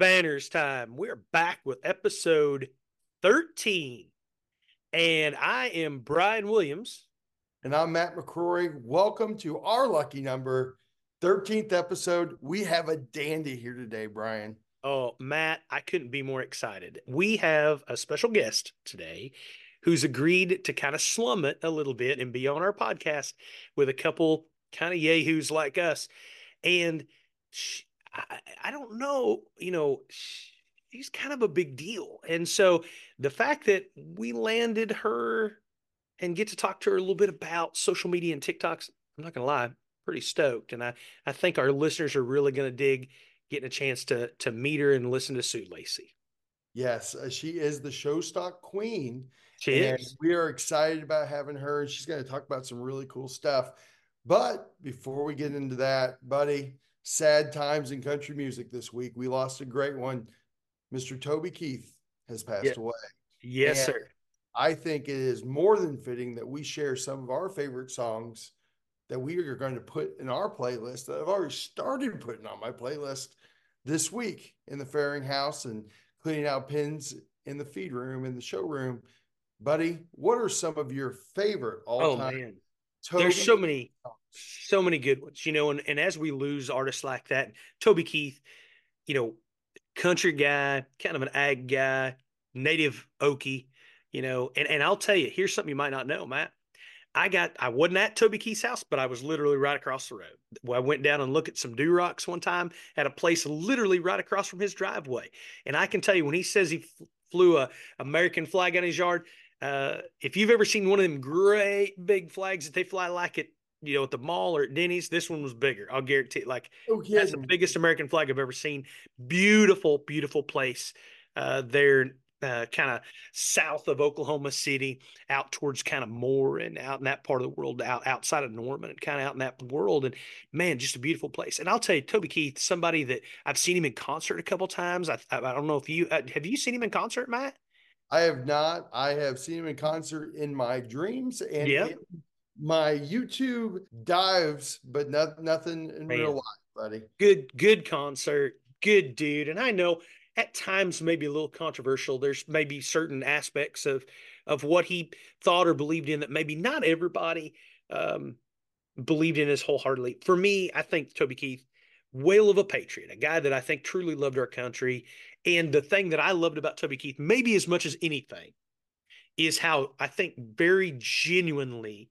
banners time. We're back with episode 13. And I am Bryan Williams. And I'm Matt McCrory. Welcome to our lucky number, 13th episode. We have a dandy here today, Bryan. Oh, Matt, I couldn't be more excited. We have a special guest today who's agreed to kind of slum it a little bit and be on our podcast with a couple kind of yahoos like us. And she, I, I don't know, you know, she's kind of a big deal. And so the fact that we landed her and get to talk to her a little bit about social media and TikToks, I'm not going to lie, pretty stoked. And I, I think our listeners are really going to dig getting a chance to, to meet her and listen to Sue Lacy. Yes, uh, she is the show stock queen. She and is. We are excited about having her. She's going to talk about some really cool stuff. But before we get into that, buddy, sad times in country music this week. We lost a great one. Mr. Toby Keith has passed Yeah. away. Yes, And sir. I think it is more than fitting that we share some of our favorite songs that we are going to put in our playlist that I've already started putting on my playlist this week in the farrowing house and cleaning out pins in the feed room in the showroom. Buddy, what are some of your favorite Oh, all-time Oh, man. Toby There's so many, songs? So many good ones, you know, and, and as we lose artists like that, Toby Keith, you know, country guy, kind of an ag guy, native Okie, you know, and, and I'll tell you, here's something you might not know, Matt. I got, I wasn't at Toby Keith's house, but I was literally right across the road. I went down and looked at some Durocs one time at a place literally right across from his driveway. And I can tell you, when he says he flew a American flag on his yard, uh, if you've ever seen one of them great big flags that they fly like at you know at the mall or at Denny's, this one was bigger. I'll guarantee. Like Oh, that's the biggest American flag I've ever seen. Beautiful, beautiful place. Uh, there, uh, kind of south of Oklahoma City, out towards kind of Moore and out in that part of the world, out outside of Norman and kind of out in that world. And man, just a beautiful place. And I'll tell you, Toby Keith, somebody that I've seen him in concert a couple times. I, I, I don't know if you uh, have you seen him in concert, Matt? I have not. I have seen him in concert in my dreams and Yeah. in my YouTube dives, but not, nothing in Man. real life, buddy. good good concert. Good dude. And i know at times maybe a little controversial. There's maybe certain aspects of of what he thought or believed in that maybe not everybody um believed in as wholeheartedly. For me i think toby keith whale of a patriot a guy that i think truly loved our country. And the thing that i loved about toby keith maybe as much as anything is how i think very genuinely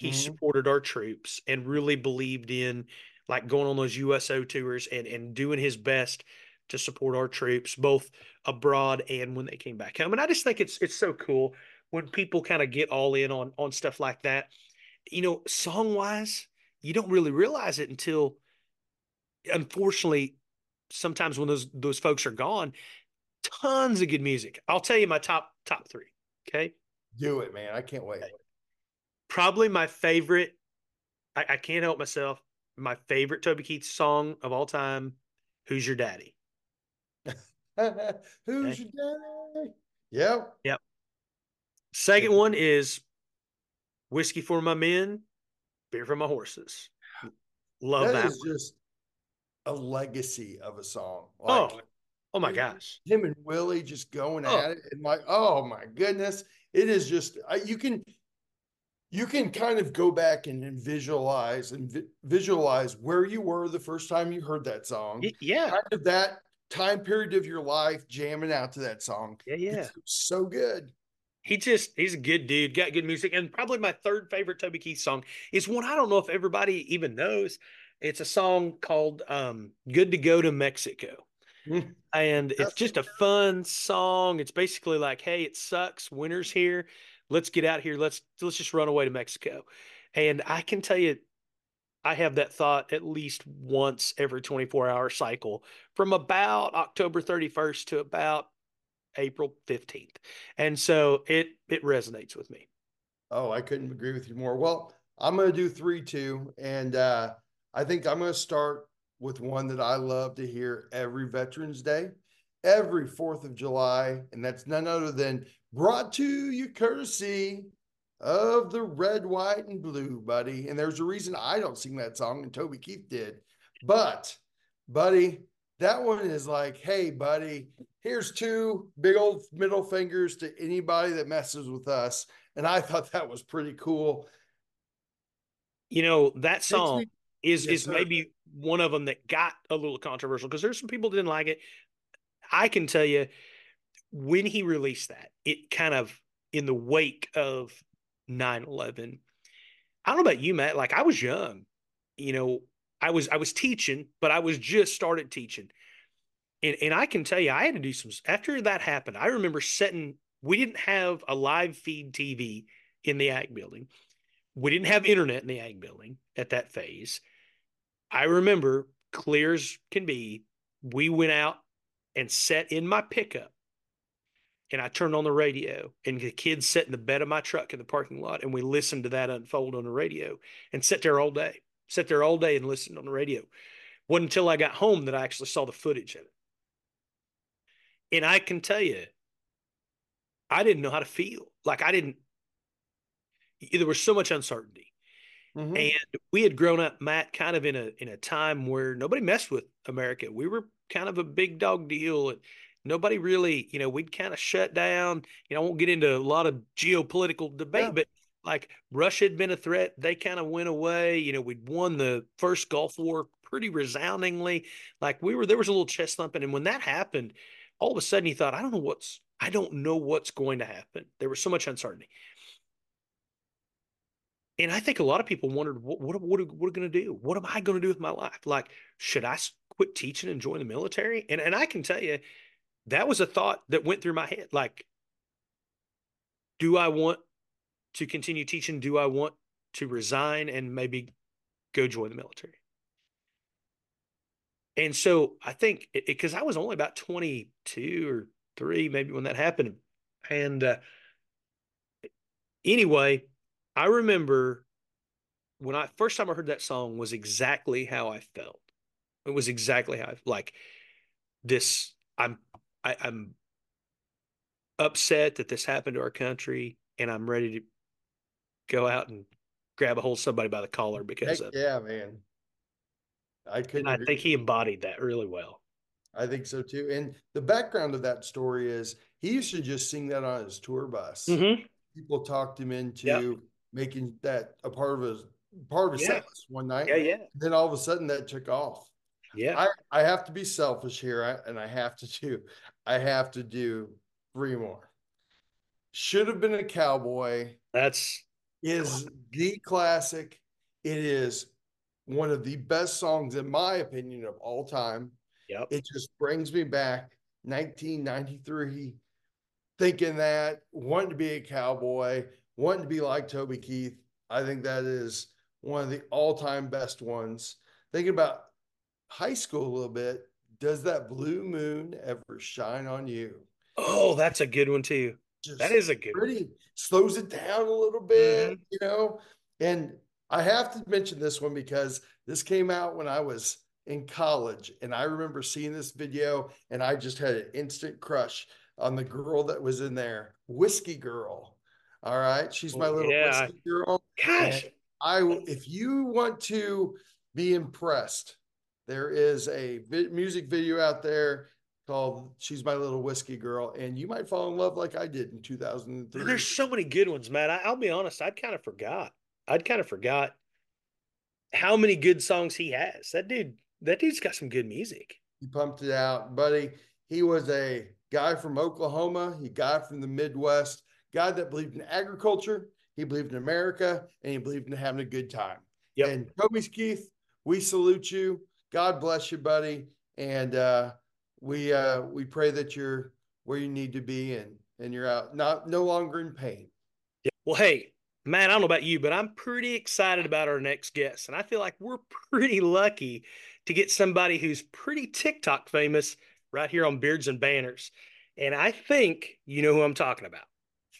he Mhm. supported our troops and really believed in like going on those USO tours and and doing his best to support our troops both abroad and when they came back home. And I just think it's it's so cool when people kind of get all in on on stuff like that. You know, song wise, you don't really realize it until unfortunately sometimes when those those folks are gone, tons of good music. I'll tell you my top top 3. Okay? Do it, man. I can't wait. Probably my favorite I, I can't help myself. My favorite Toby Keith song of all time, Who's Your Daddy? Who's your daddy? Yep. Yep. Second one is Whiskey for My Men, Beer for My Horses. Love that that. is just a legacy of a song. oh, Like oh my gosh. him and Willie just going Oh. at it and like, oh my goodness, it is just uh, you can you can kind of go back and, and visualize and vi- visualize where you were the first time you heard that song. Yeah. Kind of that time period of your life jamming out to that song. Yeah. Yeah. It's so good. He just, he's a good dude, got good music. And probably my third favorite Toby Keith song is one I don't know if everybody even knows. It's a song called um, Good to Go to Mexico. Mm. And it's just a fun song. It's basically like, hey, it sucks. Winter's here. Let's get out here. Let's let's just run away to Mexico. And I can tell you, I have that thought at least once every 24 hour cycle from about October 31st to about April 15th. And so it it resonates with me. Oh, I couldn't agree with you more. Well, I'm going to do three, two. And uh, I think I'm going to start with one that I love to hear every Veterans Day, every 4th of July. And that's none other than brought to you courtesy of the red, white, and blue, buddy. And there's a reason I don't sing that song and Toby Keith did. But, buddy, That one is like, hey, buddy, here's two big old middle fingers to anybody that messes with us. And I thought that was pretty cool. You know, that song is yes, is sir. maybe one of them that got a little controversial because there's some people didn't like it. I can tell you when he released that, it kind of in the wake of 9-11. I don't know about you, Matt. Like I was young, you know, I was I was teaching, but I was just started teaching. And and I can tell you, I had to do some after that happened. I remember setting we didn't have a live feed TV in the ag building. We didn't have internet in the ag building at that phase. I remember clear as can be, we went out and set in my pickup and I turned on the radio and the kids sat in the bed of my truck in the parking lot and we listened to that unfold on the radio and sat there all day, sat there all day and listened on the radio. Wasn't until I got home that I actually saw the footage of it. And I can tell you, I didn't know how to feel. Like I didn't, there was so much uncertainty. Mm-hmm. And we had grown up, Matt, kind of in a in a time where nobody messed with America. We were kind of a big dog deal. And nobody really, you know, we'd kind of shut down. You know, I won't get into a lot of geopolitical debate, yeah. but like Russia had been a threat. They kind of went away. You know, we'd won the first Gulf War pretty resoundingly. Like we were, there was a little chest thumping. And when that happened, all of a sudden you thought, I don't know what's, I don't know what's going to happen. There was so much uncertainty. And I think a lot of people wondered, what, what, what, what are we going to do? What am I going to do with my life? Like, should I quit teaching and join the military? And, and I can tell you, that was a thought that went through my head. Like, do I want to continue teaching? Do I want to resign and maybe go join the military? And so I think because I was only about 22 or three, maybe when that happened. And uh, anyway, I remember when I first time I heard that song was exactly how I felt. It was exactly how I like this. I'm I, I'm upset that this happened to our country, and I'm ready to go out and grab a hold of somebody by the collar because Heck of yeah, man. I could. I think he embodied that really well. I think so too. And the background of that story is he used to just sing that on his tour bus. Mm-hmm. People talked him into yep making that a part of his part of his yeah. one night. Yeah, yeah. Then all of a sudden that took off. Yeah. I, I have to be selfish here, and I have to do I have to do three more. Should have been a cowboy. That's is the classic. It is one of the best songs, in my opinion, of all time. Yep. It just brings me back 1993, thinking that wanting to be a cowboy, wanting to be like Toby Keith. I think that is one of the all time best ones. Thinking about high school a little bit, does that blue moon ever shine on you? Oh, that's a good one too. Just that is a good pretty one. slows it down a little bit, mm-hmm. you know. And I have to mention this one because this came out when I was in college, and I remember seeing this video, and I just had an instant crush on the girl that was in there, Whiskey Girl. All right. She's my little yeah. girl. Gosh. I if you want to be impressed, there is a vi- music video out there called She's My Little Whiskey Girl, and you might fall in love like I did in 2003. There's so many good ones, man. I, will be honest, I'd kind of forgot. I'd kind of forgot how many good songs he has. That dude, that dude's got some good music. He pumped it out, buddy. He was a guy from Oklahoma. He got from the Midwest guy that believed in agriculture, he believed in America, and he believed in having a good time. Yep. And Toby Keith, we salute you. God bless you, buddy. And uh, we uh, we pray that you're where you need to be and and you're out not no longer in pain. Yeah. Well, hey, man, I don't know about you, but I'm pretty excited about our next guest. And I feel like we're pretty lucky to get somebody who's pretty TikTok famous right here on Beards and Banners. And I think you know who I'm talking about.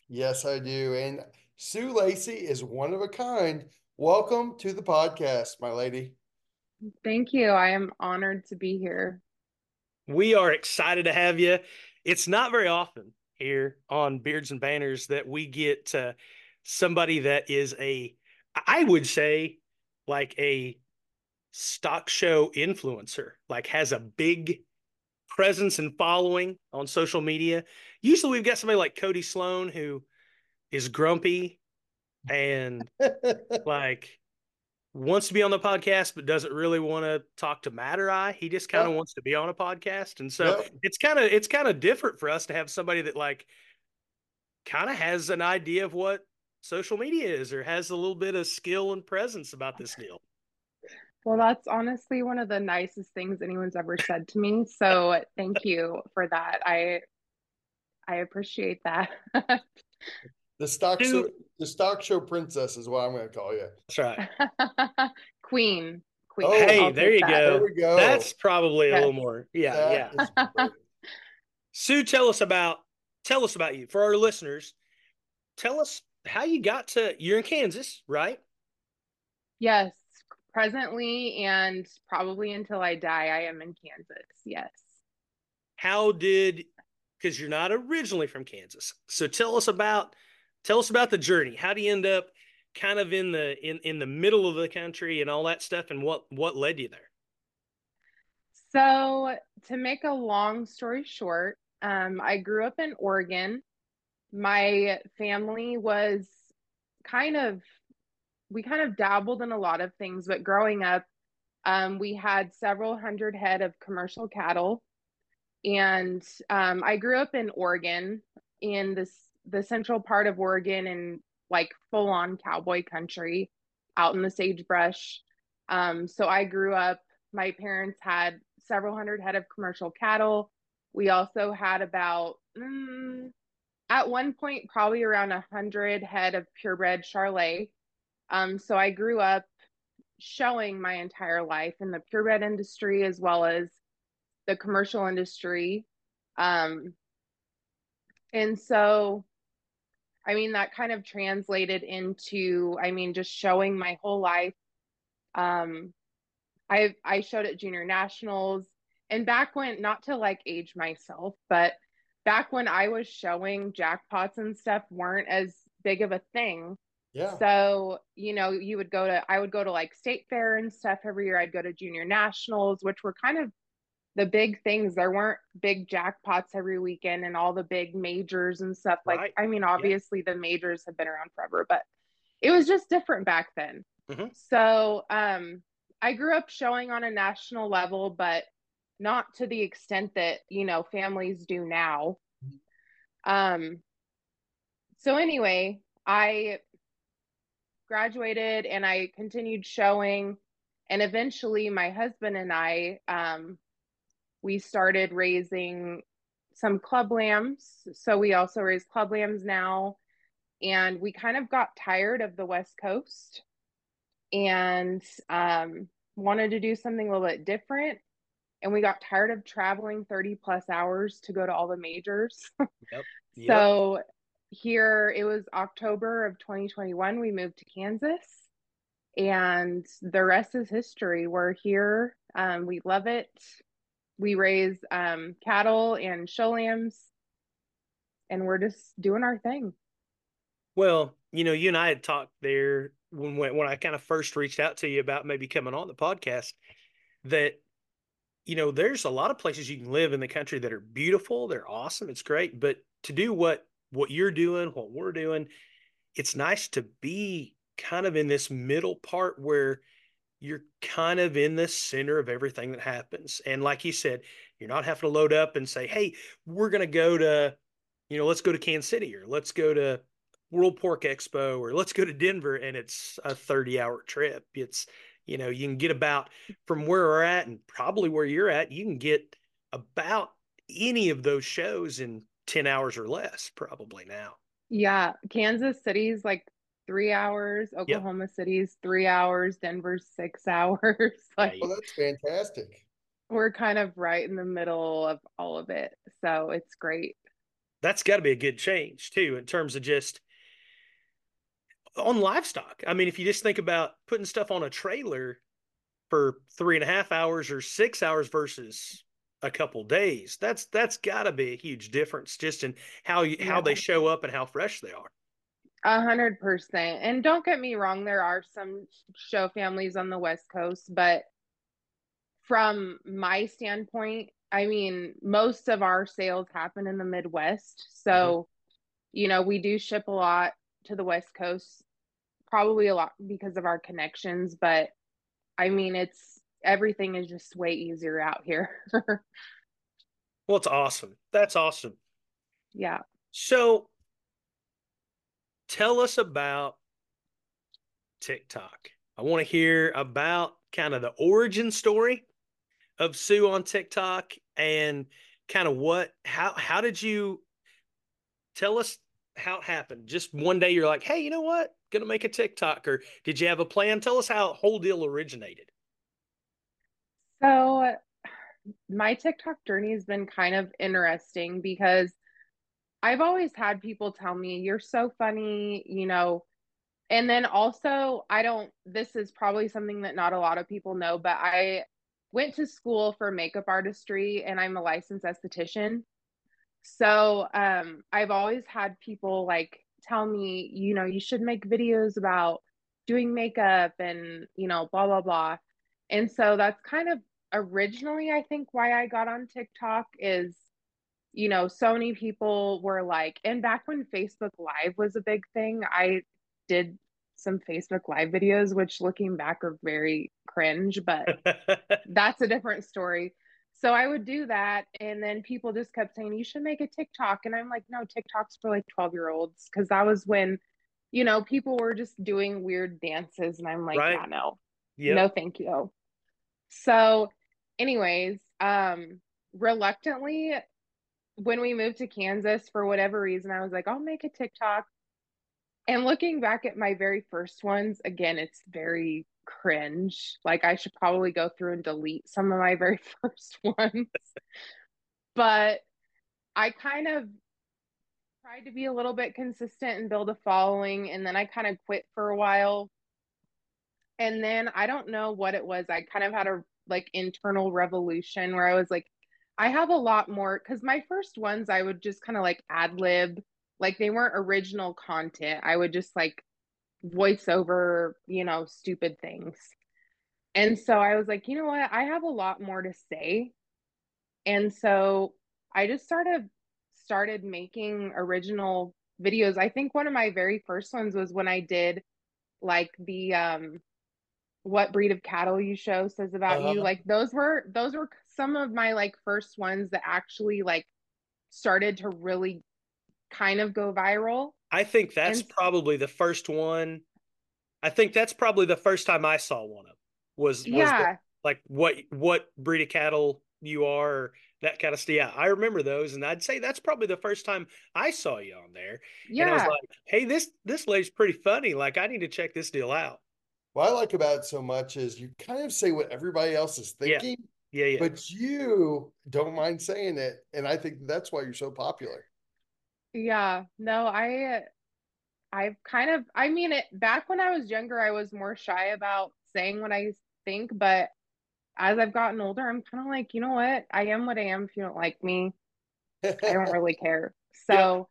Yes, I do. And Sue Lacy is one of a kind. Welcome to the podcast, my lady. Thank you. I am honored to be here. We are excited to have you. It's not very often here on Beards and Banners that we get uh, somebody that is a, I would say, like a stock show influencer, like has a big presence and following on social media. Usually we've got somebody like Cody Sloan who is grumpy and like wants to be on the podcast but doesn't really want to talk to Matt or I. He just kind of wants to be on a podcast. And so it's kind of it's kind of different for us to have somebody that like kind of has an idea of what social media is or has a little bit of skill and presence about this deal. Well, that's honestly one of the nicest things anyone's ever said to me. So thank you for that. I I appreciate that. the stock show, the stock show princess is what I'm going to call you. That's right. Queen. Queen. Oh, hey, there you that. go. There we go. That's probably yes. a little more. Yeah, that yeah. Sue, tell us about tell us about you for our listeners. Tell us how you got to you're in Kansas, right? Yes, presently and probably until I die, I am in Kansas. Yes. How did because you're not originally from Kansas. So tell us about tell us about the journey. How do you end up kind of in the in in the middle of the country and all that stuff and what what led you there? So, to make a long story short, um, I grew up in Oregon. My family was kind of we kind of dabbled in a lot of things, but growing up, um, we had several hundred head of commercial cattle. And um, I grew up in Oregon, in this the central part of Oregon, and like full on cowboy country, out in the sagebrush. Um, so I grew up. My parents had several hundred head of commercial cattle. We also had about mm, at one point probably around a hundred head of purebred Charolais um, so I grew up showing my entire life in the purebred industry as well as the commercial industry. Um, and so, I mean, that kind of translated into, I mean, just showing my whole life. Um, I I showed at junior nationals, and back when, not to like age myself, but back when I was showing jackpots and stuff weren't as big of a thing. Yeah. So, you know, you would go to, I would go to like state fair and stuff every year. I'd go to junior nationals, which were kind of the big things. There weren't big jackpots every weekend and all the big majors and stuff. Like, right. I mean, obviously yeah. the majors have been around forever, but it was just different back then. Mm-hmm. So, um, I grew up showing on a national level, but not to the extent that, you know, families do now. Um, so anyway, I graduated and I continued showing. And eventually, my husband and I, um, we started raising some club lambs. So we also raise club lambs now. And we kind of got tired of the West Coast and um, wanted to do something a little bit different. And we got tired of traveling 30 plus hours to go to all the majors. Yep. Yep. so here it was October of 2021 we moved to Kansas and the rest is history we're here um, we love it we raise um, cattle and show lambs and we're just doing our thing well you know you and I had talked there when when I kind of first reached out to you about maybe coming on the podcast that you know there's a lot of places you can live in the country that are beautiful they're awesome it's great but to do what what you're doing, what we're doing. It's nice to be kind of in this middle part where you're kind of in the center of everything that happens. And like you said, you're not having to load up and say, hey, we're going to go to, you know, let's go to Kansas City or let's go to World Pork Expo or let's go to Denver and it's a 30 hour trip. It's, you know, you can get about from where we're at and probably where you're at, you can get about any of those shows in 10 hours or less probably now. Yeah. Kansas City's like three hours, Oklahoma yep. City's three hours, Denver's six hours. like, oh, that's fantastic. We're kind of right in the middle of all of it. So it's great. That's got to be a good change too, in terms of just on livestock. I mean, if you just think about putting stuff on a trailer for three and a half hours or six hours versus a couple days. That's that's got to be a huge difference just in how you, how they show up and how fresh they are. A hundred percent. And don't get me wrong, there are some show families on the West Coast, but from my standpoint, I mean, most of our sales happen in the Midwest. So, mm-hmm. you know, we do ship a lot to the West Coast, probably a lot because of our connections, but I mean, it's everything is just way easier out here. well, it's awesome. That's awesome. Yeah. So, tell us about TikTok. I want to hear about kind of the origin story of Sue on TikTok and kind of what how how did you tell us how it happened? Just one day you're like, hey, you know what? Gonna make a TikTok, or did you have a plan? Tell us how the whole deal originated. So my TikTok journey has been kind of interesting because I've always had people tell me, You're so funny, you know. And then also, I don't, this is probably something that not a lot of people know, but I went to school for makeup artistry and I'm a licensed esthetician. So um, I've always had people like tell me, you know, you should make videos about doing makeup and, you know, blah, blah, blah. And so that's kind of originally, I think, why I got on TikTok is, you know, so many people were like, and back when Facebook Live was a big thing, I did some Facebook Live videos, which looking back are very cringe, but that's a different story. So I would do that. And then people just kept saying, you should make a TikTok. And I'm like, no, TikTok's for like 12 year olds. Cause that was when, you know, people were just doing weird dances. And I'm like, right. yeah, no, yep. no, thank you. So, anyways, um, reluctantly, when we moved to Kansas, for whatever reason, I was like, I'll make a TikTok. And looking back at my very first ones, again, it's very cringe. Like I should probably go through and delete some of my very first ones. but I kind of tried to be a little bit consistent and build a following and then I kind of quit for a while. And then I don't know what it was. I kind of had a like internal revolution where I was like I have a lot more cuz my first ones I would just kind of like ad lib like they weren't original content. I would just like voice over, you know, stupid things. And so I was like, you know what? I have a lot more to say. And so I just started started making original videos. I think one of my very first ones was when I did like the um what breed of cattle you show says about uh-huh. you. Like those were those were some of my like first ones that actually like started to really kind of go viral. I think that's and, probably the first one. I think that's probably the first time I saw one of was, was yeah. The, like what what breed of cattle you are, that kind of stuff. Yeah, I remember those, and I'd say that's probably the first time I saw you on there. Yeah, and I was like, hey, this this lady's pretty funny. Like, I need to check this deal out. What I like about it so much is you kind of say what everybody else is thinking. Yeah. Yeah, yeah. But you don't mind saying it. And I think that's why you're so popular. Yeah, no, I I've kind of I mean it back when I was younger I was more shy about saying what I think, but as I've gotten older, I'm kind of like, you know what? I am what I am. If you don't like me, I don't really care. So yep.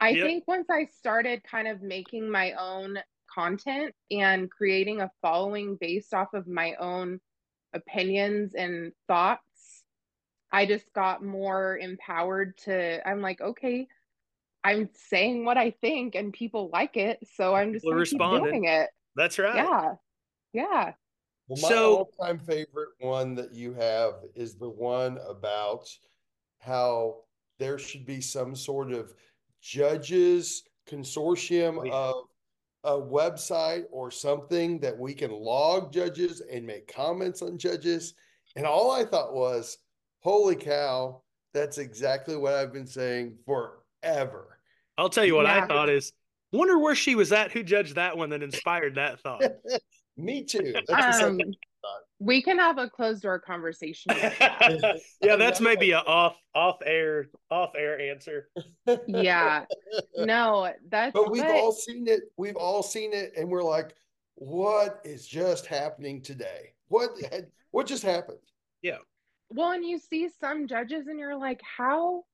I yep. think once I started kind of making my own content and creating a following based off of my own opinions and thoughts, I just got more empowered to I'm like, okay, I'm saying what I think and people like it, so I'm just keep doing it. That's right. Yeah, yeah. Well, my so, all-time favorite one that you have is the one about how there should be some sort of judges consortium yeah. of a website or something that we can log judges and make comments on judges. And all I thought was, holy cow, that's exactly what I've been saying forever. I'll tell you what yeah. I thought is wonder where she was at who judged that one that inspired that thought. Me too. Um, we can have a closed door conversation. yeah, that's maybe a off off air off air answer. yeah. No, that's But we've all seen it. We've all seen it and we're like what is just happening today? What what just happened? Yeah. Well, and you see some judges and you're like how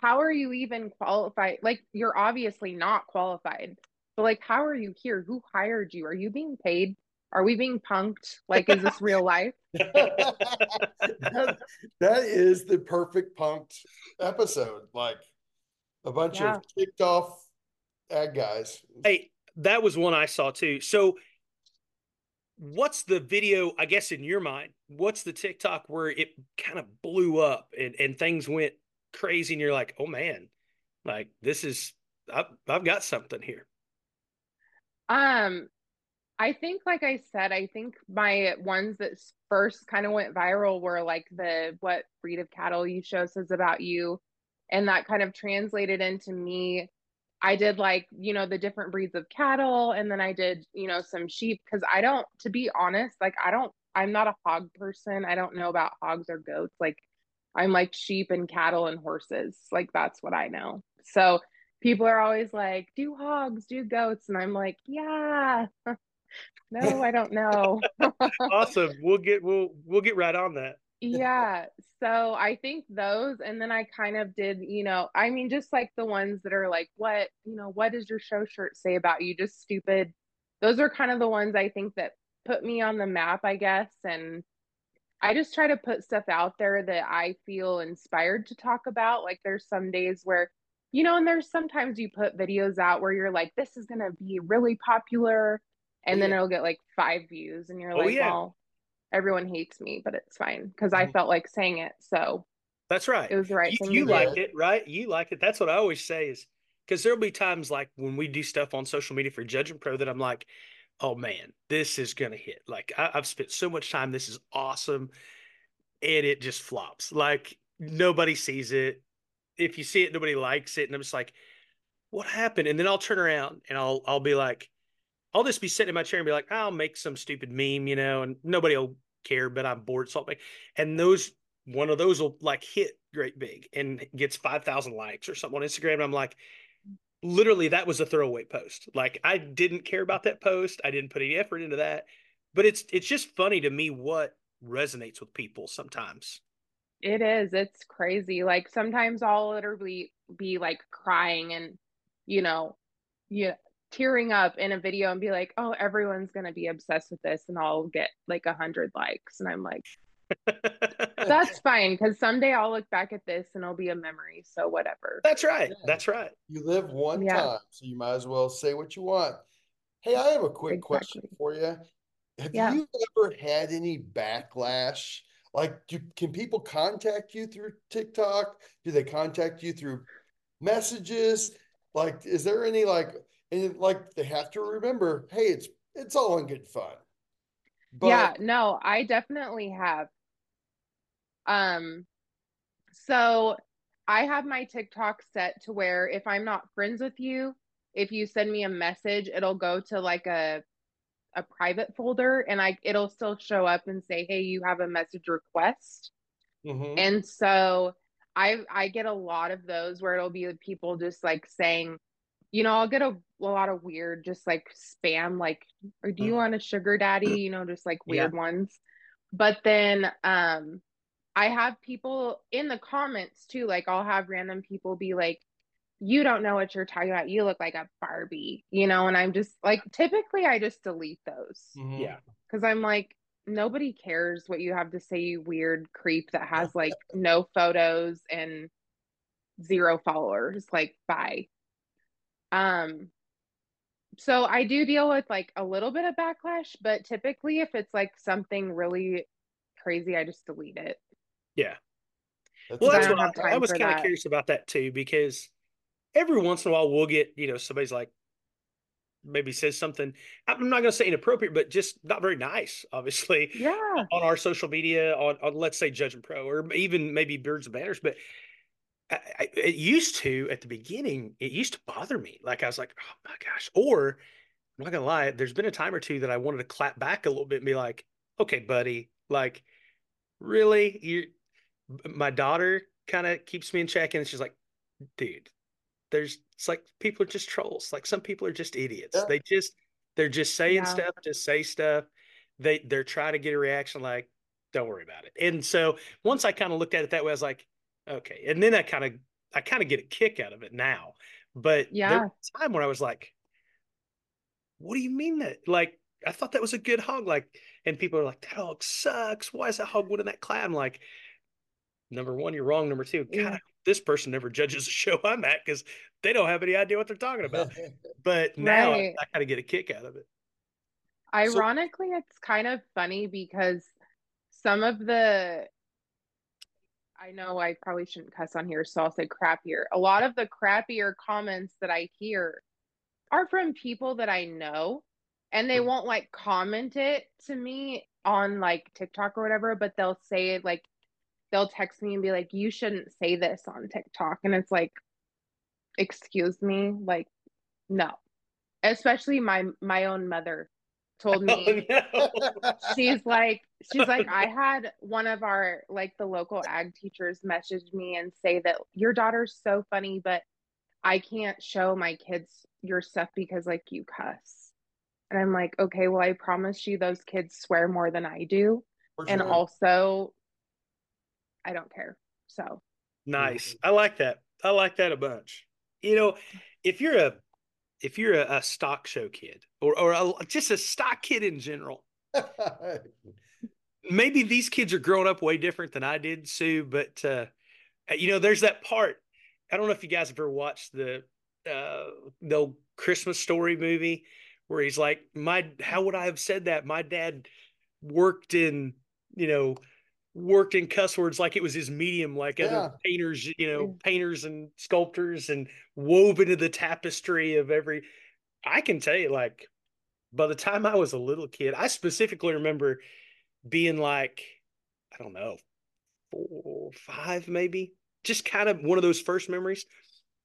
how are you even qualified? Like, you're obviously not qualified, but like, how are you here? Who hired you? Are you being paid Are we being punked? Like, is this real life? that, that is the perfect punked episode. Like a bunch Yeah. of kicked off ag guys. Hey, that was one I saw too. So, what's the video? I guess in your mind, what's the TikTok where it kind of blew up and and things went crazy, and you're like, oh man, like this is I've I've got something here. Um, I think, like I said, I think my ones that first kind of went viral were like the what breed of cattle you show says about you. And that kind of translated into me. I did like, you know, the different breeds of cattle, and then I did, you know, some sheep because I don't, to be honest, like I don't, I'm not a hog person. I don't know about hogs or goats. Like I'm like sheep and cattle and horses. Like that's what I know. So people are always like, do hogs, do goats. And I'm like, yeah, no, I don't know. Awesome. We'll get we'll we'll get right on that. yeah. So I think those, and then I kind of did, you know, I mean, just like the ones that are like, what, you know, what does your show shirt say about you? Just stupid. Those are kind of the ones I think that put me on the map, I guess. And I just try to put stuff out there that I feel inspired to talk about. Like there's some days where, you know, and there's sometimes you put videos out where you're like, this is going to be really popular. And then Yeah. it'll get like five views. And you're Oh, like, yeah. well, everyone hates me, but it's fine because I Mhm. felt like saying it. So That's right. it was the right you, thing you to do. liked it, right? You like it. That's what I always say is because there'll be times like when we do stuff on social media for Judge and Pro that I'm like, oh man, this is gonna hit. Like I, I've spent so much time. This is awesome, and it just flops. Like nobody sees it. If you see it, nobody likes it, and I'm just like, what happened? And then I'll turn around and I'll I'll be like, I'll just be sitting in my chair and be like, I'll make some stupid meme, you know, and nobody will care, but I'm bored, so I'll make. And those one of those will like hit great big and gets five thousand likes or something on Instagram. And I'm like, literally, that was a throwaway post. Like I didn't care about that post. I didn't put any effort into that. But it's it's just funny to me what resonates with people sometimes. It is. It's crazy. Like sometimes I'll literally be like crying and, you know, yeah, tearing up in a video and be like, oh, everyone's gonna be obsessed with this, and I'll get like a hundred likes, and I'm like, that's fine because someday I'll look back at this and it'll be a memory. So whatever. That's right. Yeah. That's right. You live one Yeah. time, so you might as well say what you want. Hey, I have a quick question for you. Have Yeah. you ever had any backlash? Like, do, can people contact you through TikTok? Do they contact you through messages? Like, is there any like, and like they have to remember, hey, it's it's all in good fun. But yeah, no, I definitely have. Um, so I have my TikTok set to where if I'm not friends with you, if you send me a message, it'll go to like a a private folder and I it'll still show up and say, "Hey, you have a message request." Mhm. And so I I get a lot of those where it'll be people just like saying, you know, I'll get a, a lot of weird just like spam like or do you Mhm. want a sugar daddy, you know, just like Yeah. weird ones. But then um I have people in the comments too, like I'll have random people be like, you don't know what you're talking about. You look like a Barbie, you know, and I'm just like typically I just delete those Mhm. Yeah. because I'm like, nobody cares what you have to say, you weird creep that has like no photos and zero followers. Like, bye. Um, so I do deal with like a little bit of backlash, but typically if it's like something really crazy, I just delete it. Yeah. That's Well, that's don't what have I, I was kind of curious about that too, because every once in a while we'll get, you know, somebody's like maybe says something. I'm not going to say inappropriate, but just not very nice, obviously, Yeah. on our social media, on, on let's say Judge and Pro, or even maybe Beards and Banners. But I, I, it used to at the beginning, it used to bother me. Like I was like, oh my gosh. Or I'm not going to lie, there's been a time or two that I wanted to clap back a little bit and be like, okay, buddy, like, really? You, my daughter kind of keeps me in check and she's like, dude, there's it's like people are just trolls. Like some people are just idiots. Yeah. They just they're just saying Yeah. stuff to say stuff. They they're trying to get a reaction like, don't worry about it. And so once I kind of looked at it that way, I was like, okay. And then I kind of I kind of get a kick out of it now. But there Yeah. was a time where I was like, what do you mean that like I thought that was a good hog. Like, and people are like, that hog sucks. Why is that hog winning that clad? I'm like, number one, you're wrong. Number two, God, this person never judges a show I'm at because they don't have any idea what they're talking about. but now right. I, I kind of get a kick out of it. Ironically, so, it's kind of funny because some of the I know I probably shouldn't cuss on here, so I'll say crappier. A lot of the crappier comments that I hear are from people that I know, and they hmm. won't like comment it to me on like TikTok or whatever, but they'll say it like they'll text me and be like, "You shouldn't say this on TikTok," and it's like, "Excuse me, like, no." Especially my my own mother told oh, me. oh, no. she's like she's like i had one of our like the local ag teachers message me and say that your daughter's so funny but i can't show my kids your stuff because like you cuss and i'm like okay well i promise you those kids swear more than i do. Sure. and also i don't care. So. Nice. Mm-hmm. I like that. I like that a bunch. You know if you're a if you're a, a stock show kid or or a, just a stock kid in general, maybe these kids are growing up way different than I did, Sue. But uh, you know, there's that part. I don't know if you guys have ever watched the uh, the old Christmas Story movie where he's like, "My, how would I have said that? My dad worked in, you know." Worked in cuss words like it was his medium, like yeah. other painters, you know, painters and sculptors and wove into the tapestry of every. I can tell you, like, by the time I was a little kid, I specifically remember being like, I don't know, four, five, maybe, just kind of one of those first memories.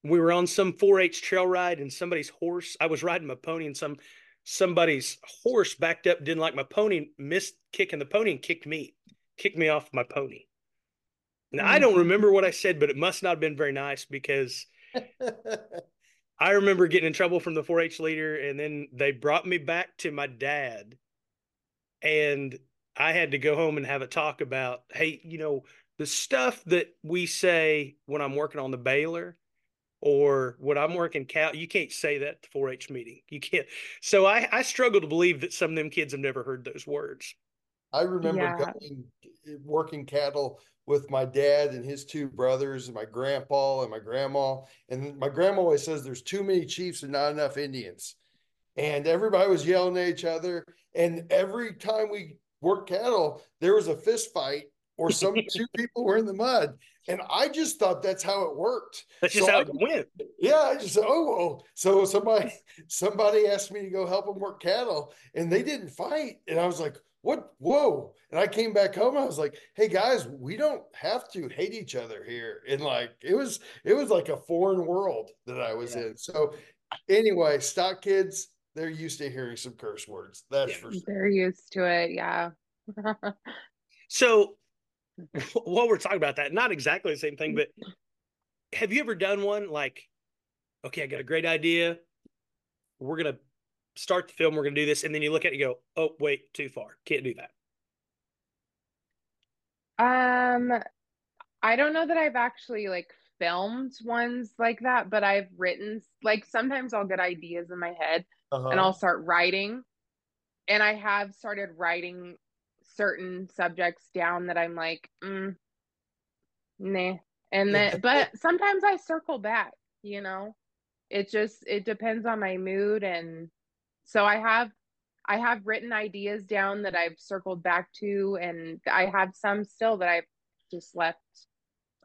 We were on some 4-H trail ride, and somebody's horse. I was riding my pony, and some somebody's horse backed up, didn't like my pony, missed kicking the pony, and kicked me kicked me off my pony. Now mm-hmm. I don't remember what I said, but it must not have been very nice because I remember getting in trouble from the 4-H leader, and then they brought me back to my dad, and I had to go home and have a talk about, hey, you know, the stuff that we say when I'm working on the baler or when I'm working cow, you can't say that at the 4-H meeting. You can't. So I, I struggle to believe that some of them kids have never heard those words. I remember yeah. going working cattle with my dad and his two brothers and my grandpa and my grandma. And my grandma always says there's too many chiefs and not enough Indians. And everybody was yelling at each other. And every time we worked cattle, there was a fist fight or some two people were in the mud. And I just thought that's how it worked. That's just so how I, it went. Yeah, I just said, oh, oh, so somebody somebody asked me to go help them work cattle, and they didn't fight, and I was like, what whoa. And i came back home i was like hey guys we don't have to hate each other here. And like it was it was like a foreign world that i was yeah. in. So anyway stock kids they're used to hearing some curse words that's yeah. for sure. They're used to it yeah. So while we're talking about that not exactly the same thing but have you ever done one like okay i got a great idea. We're gonna start the film, we're going to do this, and then you look at it, and go, oh wait, too far, can't do that. Um, I don't know that I've actually like filmed ones like that, but I've written like sometimes I'll get ideas in my head uh-huh. and I'll start writing, and I have started writing certain subjects down that I'm like, mm, nah, and then but sometimes I circle back, you know. It just it depends on my mood and so I have I have written ideas down that I've circled back to and I have some still that I've just left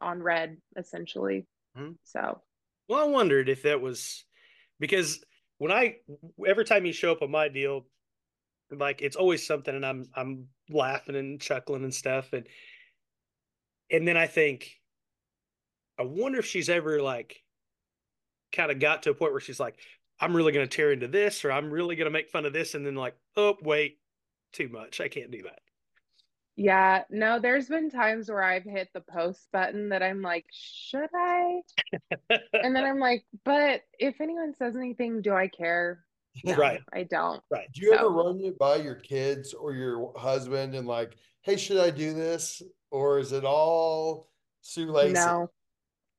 on red essentially. Mm-hmm. So well I wondered if that was because when I every time you show up on my deal like it's always something and I'm I'm laughing and chuckling and stuff and and then I think I wonder if she's ever like kind of got to a point where she's like, I'm really going to tear into this or I'm really going to make fun of this. And then, like, oh, wait, too much. I can't do that. Yeah, no, there's been times where I've hit the post button that I'm like, should I? and then I'm like, but if anyone says anything, do I care? No, right. I don't. Right. Do you so. ever run it by your kids or your husband and like, hey, should I do this? Or is it all Sue Lacy? No,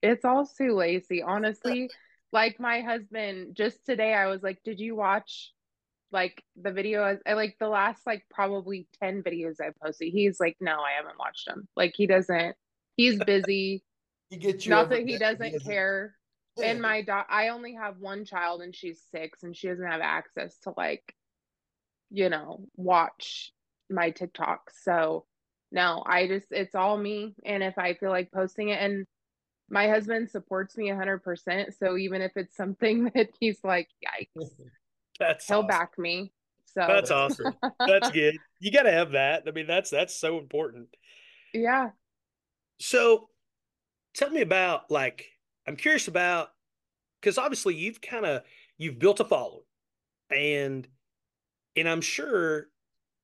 it's all Sue Lacy. Honestly, like my husband, just today, I was like, Did you watch like the video I like the last like probably 10 videos I posted. He's like, no, I haven't watched them. Like he doesn't, he's busy. He gets you. Not that he doesn't care. Yeah. And my daughter, I only have one child and she's six and she doesn't have access to like, you know, watch my TikToks. So no, I just, it's all me. And if I feel like posting it and my husband supports me 100%. So even if it's something that he's like, yikes, That's he'll awesome. back me. So That's awesome. That's good. You got to have that. I mean, that's that's so important. yeah. So, tell me about like I'm curious about because obviously you've kind of you've built a following, and and I'm sure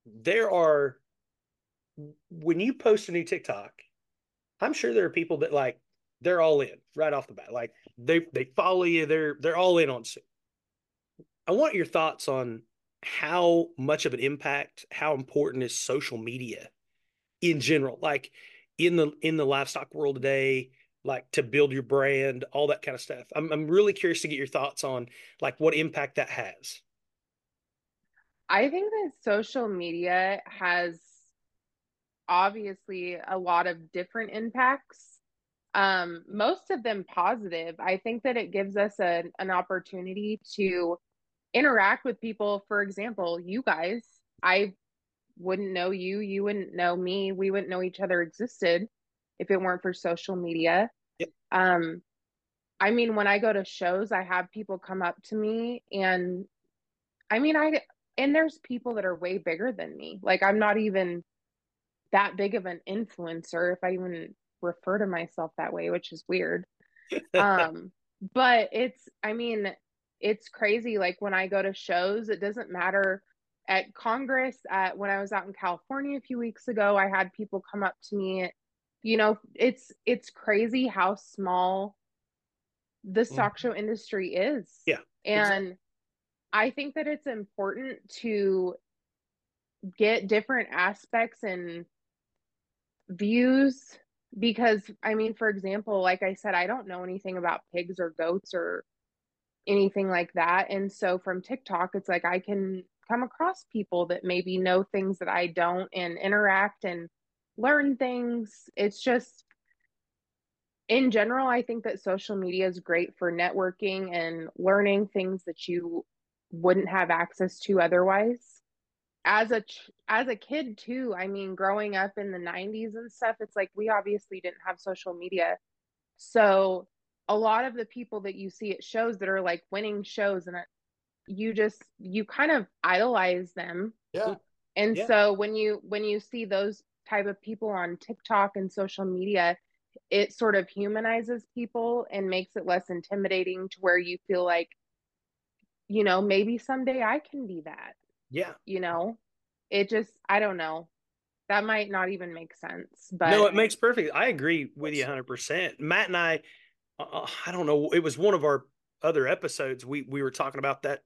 there are when you post a new TikTok, I'm sure there are people that like they're all in right off the bat. Like they they follow you. They're they're all in on it. I want your thoughts on how much of an impact, how important is social media in general, like in the in the livestock world today, like to build your brand, all that kind of stuff. I'm I'm really curious to get your thoughts on like what impact that has. I think that social media has obviously a lot of different impacts. Um, most of them positive. I think that it gives us a, an opportunity to interact with people. For example, you guys, I wouldn't know you, you wouldn't know me, we wouldn't know each other existed if it weren't for social media. Yep. Um, I mean, when I go to shows, I have people come up to me and I mean, I and there's people that are way bigger than me. Like I'm not even that big of an influencer if I even refer to myself that way, which is weird. um, but it's I mean, it's crazy like when I go to shows, it doesn't matter at Congress at when I was out in California a few weeks ago, I had people come up to me you know, it's it's crazy how small the stock show industry is. Yeah, And I think that it's important to get different aspects and views because I mean, for example, like I said, I don't know anything about pigs or goats or anything like that. And so from TikTok, it's like I can come across people that maybe know things that I don't and interact and learn things. It's just in general, I think that social media is great for networking and learning things that you wouldn't have access to otherwise. As a ch- as a kid too, I mean, growing up in the 90s and stuff, it's like we obviously didn't have social media. So, a lot of the people that you see at shows that are like winning shows and it, you just you kind of idolize them. Yeah. And Yeah. so when you when you see those type of people on TikTok and social media, it sort of humanizes people and makes it less intimidating to where you feel like you know, maybe someday I can be that, Yeah. you know? It just I don't know. That might not even make sense, but no, it makes perfect. I agree with you 100%. Matt and I, uh, I don't know, it was one of our other episodes. We we were talking about that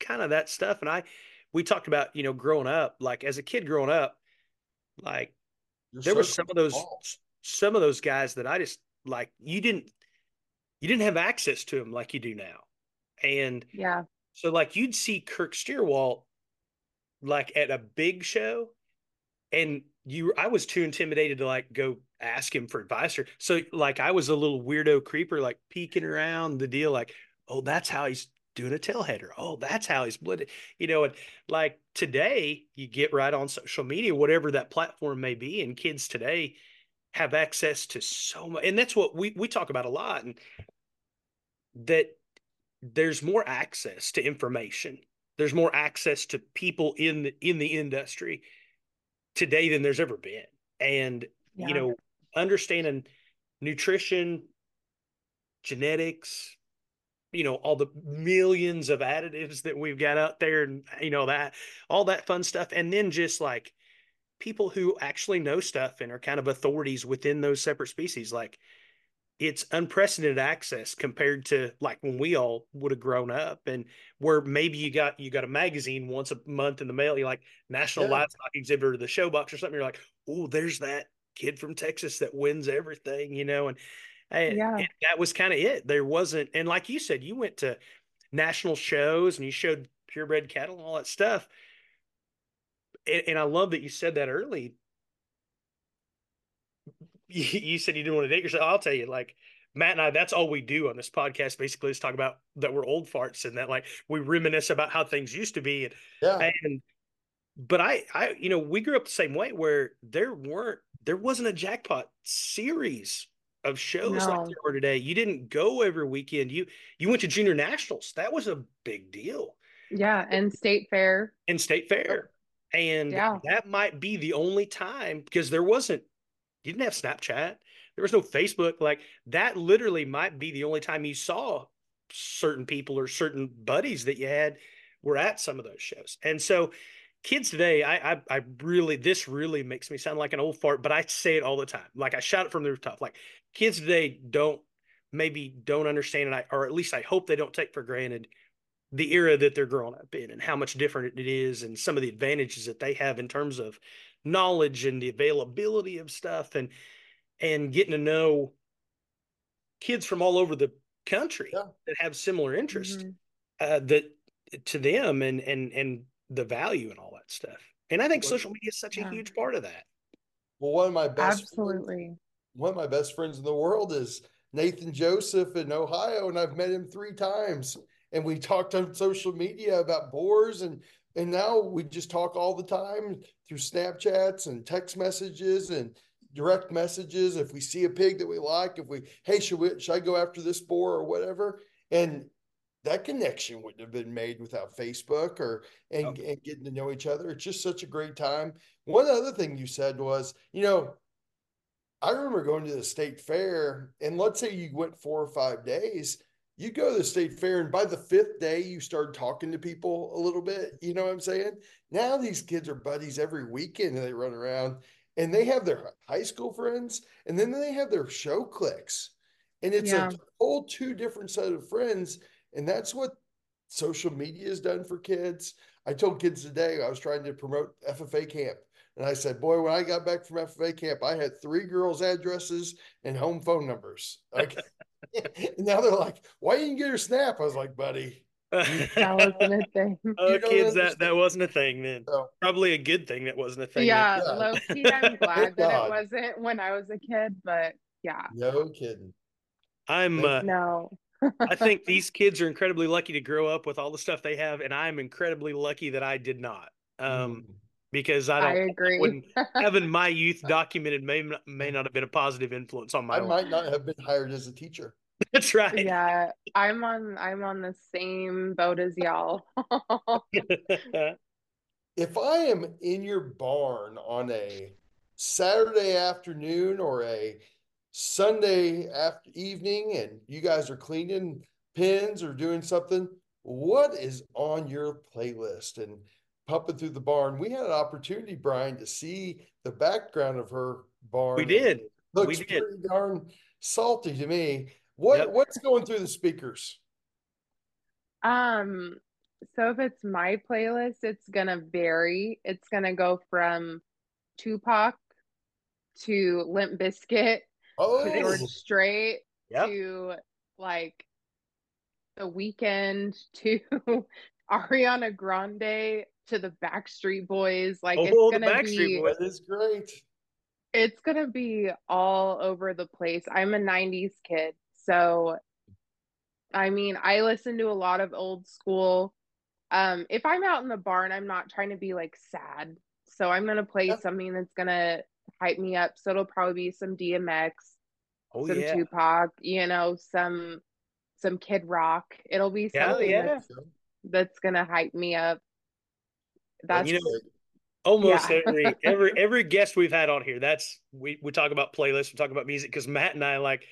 kind of that stuff, and I we talked about you know growing up, like as a kid growing up, like Your there were some of those small. some of those guys that I just like you didn't you didn't have access to them like you do now, and yeah. so like you'd see Kirk Stierwalt like at a big show and you I was too intimidated to like go ask him for advice or so like I was a little weirdo creeper like peeking around the deal like oh that's how he's doing a tail header oh that's how he's split you know and like today you get right on social media whatever that platform may be and kids today have access to so much and that's what we we talk about a lot and that there's more access to information there's more access to people in the in the industry today than there's ever been and Yeah. you know understanding nutrition genetics you know all the millions of additives that we've got out there and you know that all that fun stuff and then just like people who actually know stuff and are kind of authorities within those separate species like it's unprecedented access compared to like when we all would have grown up and where maybe you got you got a magazine once a month in the mail you're like national Yeah. livestock exhibitor of the show box or something you're like oh there's that kid from texas that wins everything you know and, and, Yeah. and that was kind of it there wasn't and like you said you went to national shows and you showed purebred cattle and all that stuff. And, and I love that you said that early. You, you said you didn't want to date yourself. I'll tell you, like Matt and I, that's all we do on this podcast. Basically, is talk about that we're old farts and that like we reminisce about how things used to be. And, Yeah. and but I, I, you know, we grew up the same way where there weren't, there wasn't a jackpot series of shows like there are today. You didn't go every weekend. You, you went to junior nationals. That was a big deal Yeah, and state fair. And state fair. And Yeah. that might be the only time because there wasn't, you didn't have Snapchat. There was no Facebook. Like that literally might be the only time you saw certain people or certain buddies that you had were at some of those shows. And so kids today, I, I, I really, this really makes me sound like an old fart, but I say it all the time. Like I shout it from the rooftop. Like kids today don't maybe don't understand, and I, or at least I hope they don't take for granted the era that they're growing up in and how much different it is and some of the advantages that they have in terms of knowledge and the availability of stuff and and getting to know kids from all over the country Yeah. that have similar interests Mhm. uh, that to them and and and the value and all that stuff. And I think Well, social media is such a huge part of that. Well, one of my best friends- Absolutely. one of my best friends in the world is Nathan Joseph in Ohio, and I've met him three times. And we talked on social media about boars, and and now we just talk all the time through Snapchats and text messages and direct messages. If we see a pig that we like, if we hey, should we should I go after this boar or whatever? And that connection wouldn't have been made without Facebook or and, Okay. and getting to know each other. It's just such a great time. One other thing you said was, you know, I remember going to the state fair, and let's say you went four or five days, you go to the state fair, and by the fifth day, you start talking to people a little bit. You know what I'm saying? Now these kids are buddies every weekend, and they run around, and they have their high school friends, and then they have their show clicks, and it's Yeah. a whole two different set of friends, and that's what social media has done for kids. I told kids today I was trying to promote FFA camp. And I said, boy, when I got back from FFA camp, I had three girls' addresses and home phone numbers. Okay. And now they're like, why didn't you get her snap? I was like, buddy. That wasn't a thing. Oh, You don't kids, that, understand. that wasn't a thing then. So Probably a good thing that wasn't a thing. Yeah, Yeah. low key, I'm glad that it wasn't when I was a kid, but yeah, no kidding. I'm. Uh, no. I think these kids are incredibly lucky to grow up with all the stuff they have, and I'm incredibly lucky that I did not. Um, Mm. Because I I don't agree. wouldn't having my youth documented may not- may not have been a positive influence on my I life. might not have been hired as a teacher. That's right. yeah, I'm on I'm on the same boat as y'all. If I am in your barn on a Saturday afternoon or a Sunday after evening and you guys are cleaning pins or doing something, what is on your playlist? And pumping through the barn, we had an opportunity, Bryan, to see the background of her barn. we did. Looks we did. pretty darn salty to me. What Yep. what's going through the speakers? Um, so if it's my playlist, it's gonna vary. It's gonna go from Tupac to Limp Bizkit Oh, to George Strait Yep. to like The Weeknd to Ariana Grande to the Backstreet Boys. Like it's Oh, the gonna Backstreet be Boys. is great. it's gonna be all over the place. I'm a 90s kid, so I mean, I listen to a lot of old school. Um, if I'm out in the barn, I'm not trying to be like sad. So I'm gonna play Yeah. something that's gonna hype me up. So it'll probably be some DMX, Oh some yeah. Tupac, you know, some some Kid Rock. It'll be something yeah. that's that's gonna hype me up. That's you know, Almost Yeah. every every every guest we've had on here, that's we we talk about playlists, we talk about music because Matt and I like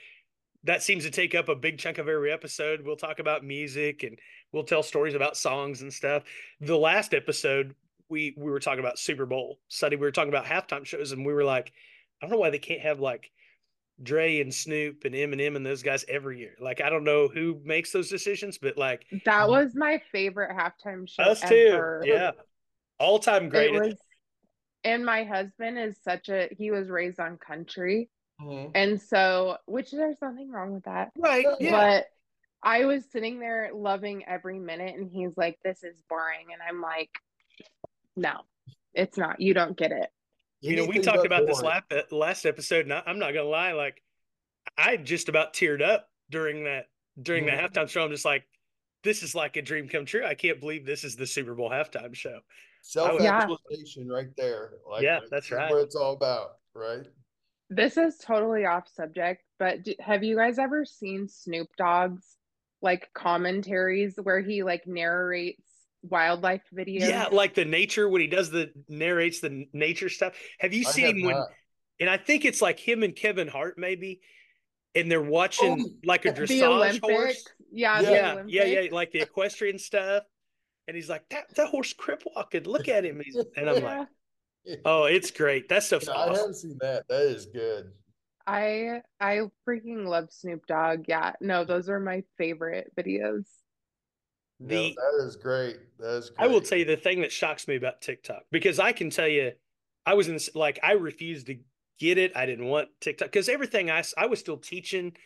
that seems to take up a big chunk of every episode. We'll talk about music and we'll tell stories about songs and stuff. The last episode we we were talking about Super Bowl Sunday. We were talking about halftime shows, and we were like, I don't know why they can't have like Dre and Snoop and Eminem and those guys every year. Like I don't know who makes those decisions, but like that was my favorite halftime show us too. Yeah, all time It great. was, and my husband is such a he was raised on country, Mhm. and so which there's nothing wrong with that. right? Yeah. Yeah. But I was sitting there loving every minute, and he's like, "This is boring," and I'm like, "No, it's not. You don't get it." You know, we talked about this last last episode, and I, am not gonna lie, like I just about teared up during that during mm-hmm. the halftime show. I'm just like, this is like a dream come true. I can't believe this is the Super Bowl halftime show. Self actualization yeah. right there. Like, yeah, that's right. What it's all about, right? This is totally off subject, but do, have you guys ever seen Snoop Dogg's like commentaries where he like narrates wildlife videos? Yeah, like the nature when he does the narrates the nature stuff. Have you seen him when? And I think it's like him and Kevin Hart maybe and they're watching oh, like a dressage horse. Yeah, yeah, yeah, yeah, like the equestrian stuff. And he's like, that that horse crip walking. Look at him. He's, and I'm yeah. like, oh, it's great. That stuff's yeah, awesome. I haven't seen that. That is good. I I freaking love Snoop Dogg. Yeah, no, those are my favorite videos. The, no, that is great. That is. Great. I will tell you the thing that shocks me about TikTok because I can tell you, I was in like I refused to get it. I didn't want TikTok because everything I I was still teaching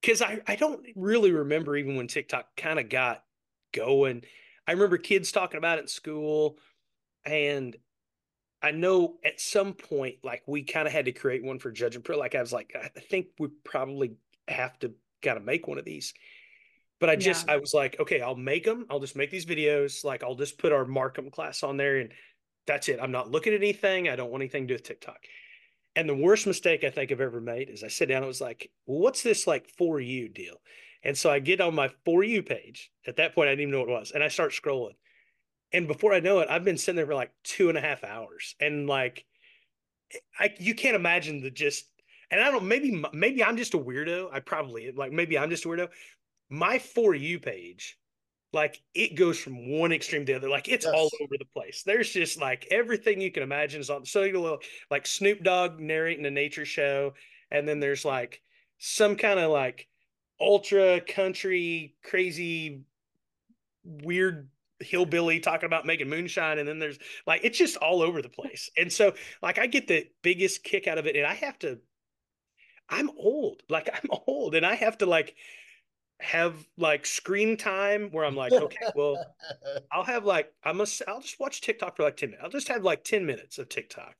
because I I don't really remember even when TikTok kind of got going. I remember kids talking about it in school, and I know at some point like we kind of had to create one for Judge and Pro. Like I was like, I think we probably have to kind of make one of these. But I just yeah. I was like, okay, I'll make them. I'll just make these videos. Like I'll just put our Markham class on there, and that's it. I'm not looking at anything. I don't want anything to do with TikTok. And the worst mistake I think I've ever made is I sit down and was like, well, what's this like for you deal? And so I get on my for you page. At that point, I didn't even know what it was. And I start scrolling. And before I know it, I've been sitting there for like two and a half hours. And like, I you can't imagine the just, and I don't, maybe, maybe I'm just a weirdo. I probably, like, maybe I'm just a weirdo. My for you page like it goes from one extreme to the other. Like it's yes. all over the place. There's just like everything you can imagine is on. So you know, like Snoop Dogg narrating a nature show, and then there's like some kind of like ultra country crazy weird hillbilly talking about making moonshine and then there's like it's just all over the place and so like i get the biggest kick out of it and i have to i'm old like i'm old and i have to like have like screen time where I'm like, okay, well, I'll have like I'm a, I'll just watch TikTok for like 10 minutes. I'll just have like 10 minutes of TikTok.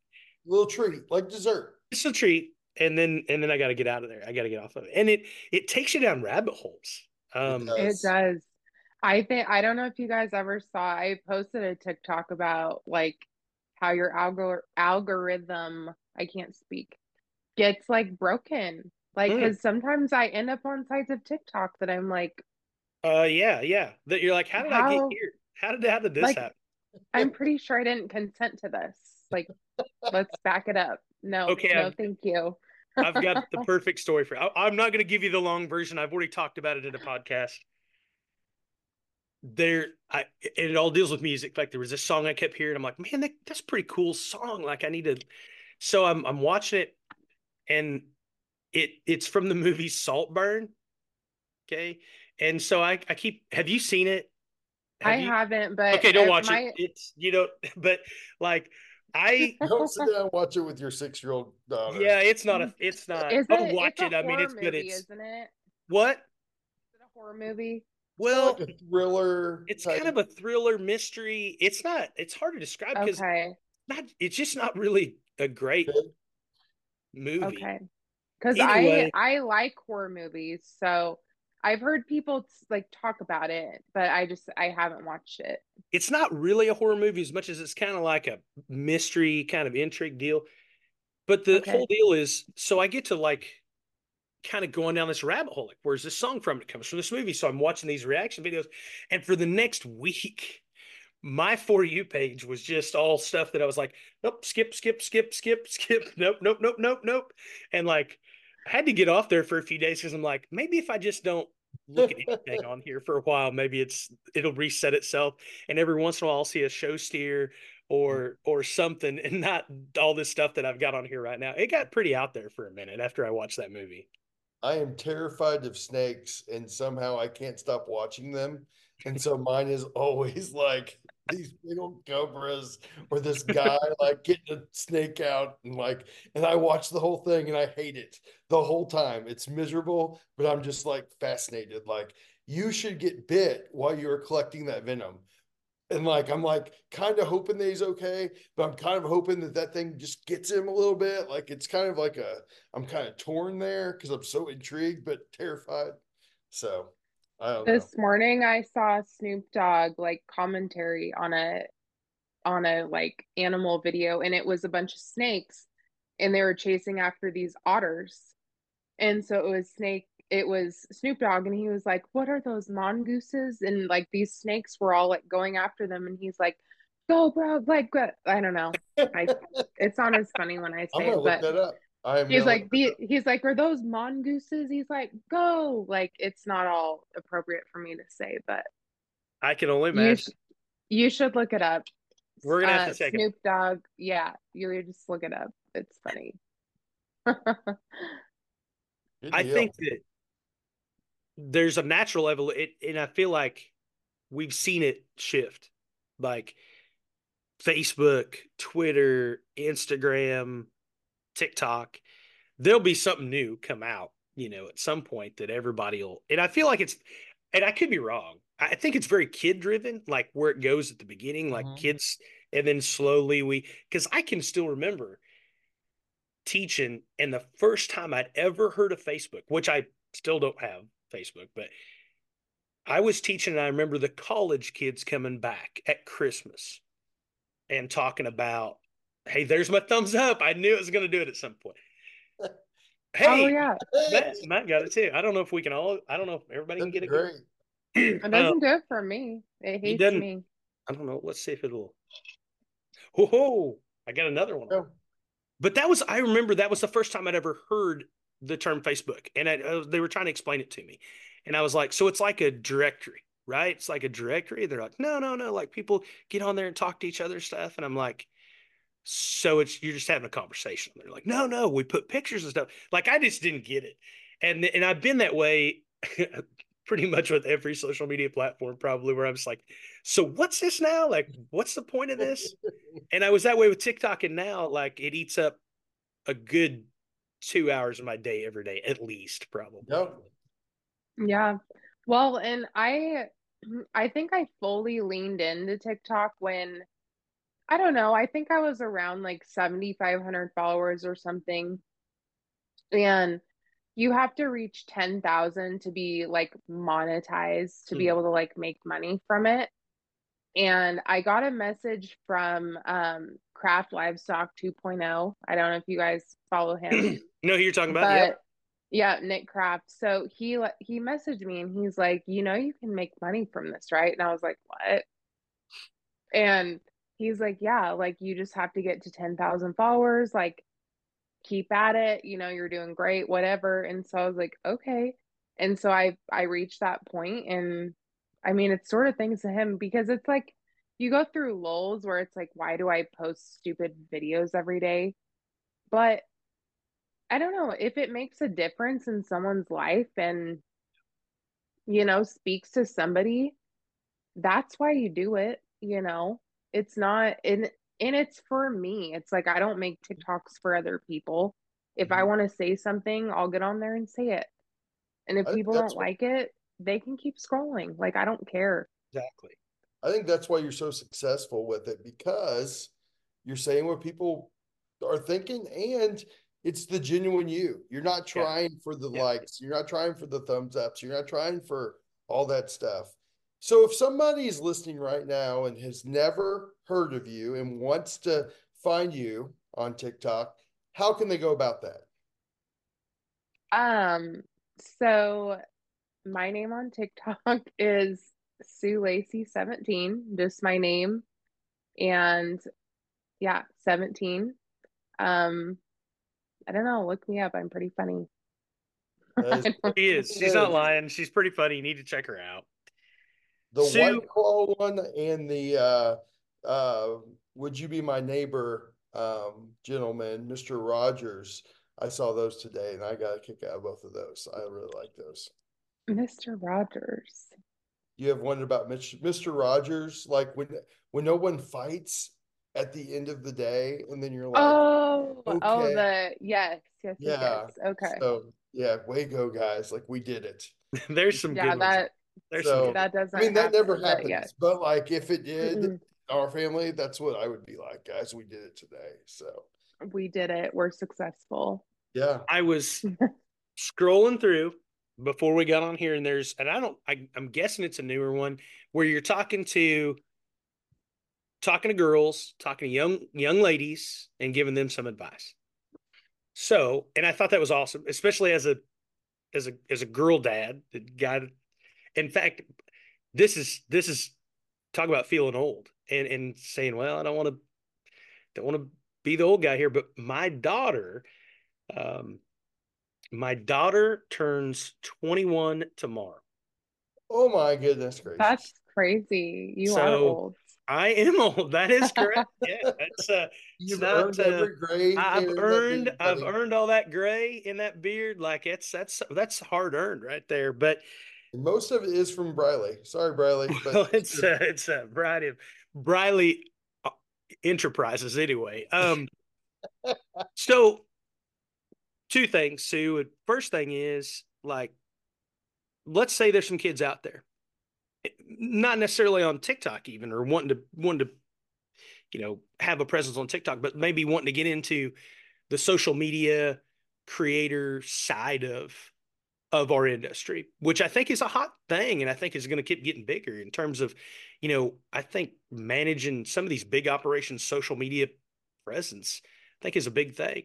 Little treat, like dessert. It's a treat. And then and then I gotta get out of there. I gotta get off of it. And it it takes you down rabbit holes. Um it does. It does. I think I don't know if you guys ever saw I posted a TikTok about like how your algor- algorithm I can't speak gets like broken like, because mm. sometimes I end up on sites of TikTok that I'm like, uh, yeah, yeah. That you're like, how did how, I get here? How did how did this like, happen? I'm pretty sure I didn't consent to this. Like, let's back it up. No, okay, no, I've, thank you. I've got the perfect story for. I, I'm not going to give you the long version. I've already talked about it in a podcast. There, I it all deals with music. Like there was this song I kept hearing. I'm like, man, that, that's pretty cool song. Like I need to. So I'm I'm watching it, and it it's from the movie Saltburn. Okay. And so I, I keep have you seen it? Have I you? haven't, but okay, don't watch my... it. It's you know, but like I don't sit down and watch it with your six year old daughter. Yeah, it's not a it's not is don't watch it. I mean it's movie, good. It's isn't it? What? Is it a horror movie? Well, like thriller. It's type. kind of a thriller mystery. It's not. It's hard to describe because okay. not. It's just not really a great movie. Okay because I I like horror movies, so I've heard people like talk about it, but I just I haven't watched it. It's not really a horror movie as much as it's kind of like a mystery kind of intrigue deal. But the okay. whole deal is so I get to like kind of going down this rabbit hole. Like, where's this song from? It comes from this movie. So I'm watching these reaction videos, and for the next week, my for you page was just all stuff that I was like, nope, skip, skip, skip, skip, skip, nope, nope, nope, nope, nope, and like I had to get off there for a few days because I'm like, maybe if I just don't look at anything on here for a while, maybe it's it'll reset itself. And every once in a while, I'll see a show steer or or something, and not all this stuff that I've got on here right now. It got pretty out there for a minute after I watched that movie. I am terrified of snakes and somehow I can't stop watching them. And so mine is always like these big old cobras or this guy like getting a snake out and like and I watch the whole thing and I hate it the whole time. It's miserable, but I'm just like fascinated. Like you should get bit while you're collecting that venom. And like I'm like kind of hoping that he's okay, but I'm kind of hoping that that thing just gets him a little bit. Like it's kind of like a I'm kind of torn there because I'm so intrigued but terrified. So this know. morning I saw Snoop Dogg like commentary on a on a like animal video and it was a bunch of snakes and they were chasing after these otters. And so it was snake it was Snoop Dogg and he was like, "What are those mongooses?" and like these snakes were all like going after them and he's like, "Go, bro!" Like, I don't know. I it's not as funny when I say it, but he's like the, he's like are those mongooses? He's like go. Like it's not all appropriate for me to say but i can only imagine. you, sh- you should look it up. We're gonna have to uh, check snoop dogg yeah you just look it up. It's funny. I think that there's a natural level it and i feel like we've seen it shift. Like facebook twitter instagram TikTok, there'll be something new come out, you know, at some point that everybody will. And I feel like it's, and I could be wrong. I think it's very kid driven, like where it goes at the beginning, like mm-hmm. kids, and then slowly we, because I can still remember teaching, and the first time I'd ever heard of Facebook, which I still don't have Facebook, but I was teaching, and I remember the college kids coming back at Christmas and talking about Hey, there's my thumbs up. I knew it was going to do it at some point. Hey, oh, yeah. Matt, Matt got it too. I don't know if we can all, I don't know if everybody That's can get it. Great. it doesn't um, do it for me. It hates me. I don't know. Let's see if it'll. Oh, I got another one. Oh. But that was, I remember that was the first time I'd ever heard the term Facebook. And I, uh, they were trying to explain it to me. And I was like, so it's like a directory, right? It's like a directory. They're like, no, no, no. Like people get on there and talk to each other stuff. And I'm like, so it's you're just having a conversation. They're like, no, no, we put pictures and stuff. Like I just didn't get it, and and I've been that way pretty much with every social media platform, probably where I'm just like, so what's this now? Like, what's the point of this? and I was that way with TikTok, and now like it eats up a good two hours of my day every day, at least, probably. Yep. Yeah. Well, and I I think I fully leaned into TikTok when I don't know. I think I was around like 7,500 followers or something. And you have to reach 10,000 to be like monetized to mm. be hmm. able to like make money from it. And I got a message from um, Craft Livestock 2.0. I don't know if you guys follow him. no, who you're talking about? But, yep. Yeah, Nick Craft. So he he messaged me and he's like, "You know you can make money from this, right?" And I was like, "What?" And he's like, yeah, like you just have to get to 10,000 followers, like keep at it, you know, you're doing great, whatever. And so I was like, okay. And so I I reached that point and I mean, it's sort of things to him because it's like you go through lulls where it's like, why do I post stupid videos every day? But I don't know if it makes a difference in someone's life and, you know, speaks to somebody, that's why you do it, you know? It's not and and it's for me. It's like i don't make tiktoks for other people. If i mm-hmm. want to say something i'll get on there and say it. And if people don't like it they can keep scrolling. Like i don't care. Exactly. I think that's why you're so successful with it because you're saying what people are thinking and it's the genuine you. You're not trying yeah. for the yeah. likes. You're not trying for the thumbs ups. You're not trying for all that stuff so if somebody is listening right now and has never heard of you and wants to find you on TikTok, how can they go about that? Um, so my name on TikTok is Sue Lacy 17, just my name. And yeah, 17. Um, I don't know, look me up. I'm pretty funny. she is. She's not lying. She's pretty funny. You need to check her out. The Sue, White Claw one and the uh, uh, Would You Be My Neighbor um, gentleman, Mr. Rogers. I saw those today and I got a kick out of both of those. I really like those. Mr. Rogers. You have one about Mitch, Mr. Rogers, like when when no one fights at the end of the day, and then you're like, Oh, oh, the yes, yes, yes, Yeah. yes. Okay. so yeah, way go guys, like we did it. There's some Yeah, good ones. That There's So- that doesn't I mean, that never happens, yes. but like if it did, Mm-mm. our family, that's what I would be like, guys. We did it today. So We did it. We're successful. yeah, I was scrolling through before we got on here, and there's, and I don't, I, I'm guessing it's a newer one where you're talking to, talking to girls, talking to young young ladies, and giving them some advice. So, and I thought that was awesome, especially as a, as a, as a girl dad that got, in fact, this is this is talk about feeling old and and saying, well, I don't want to, don't want to be the old guy here, but my daughter. Um, my daughter turns 21 tomorrow. oh my goodness gracious, That's crazy. You are old. I am old. That is correct. yeah, that's uh, you've not, earned uh, every gray. I've hair in that earned I've earned all that gray in that beard. Like it's that's that's hard earned right there. But And most of it is from Briley. Sorry, Briley, but well, it's uh, it's a variety of Briley uh, Enterprises anyway. Um, so two things, Sue. First thing is like, let's say there's some kids out there, not necessarily on TikTok even, or wanting to wanting to, you know, have a presence on TikTok, but maybe wanting to get into the social media creator side of of our industry, which I think is a hot thing, and I think is going to keep getting bigger in terms of, you know, I think managing some of these big operations, social media presence, I think is a big thing.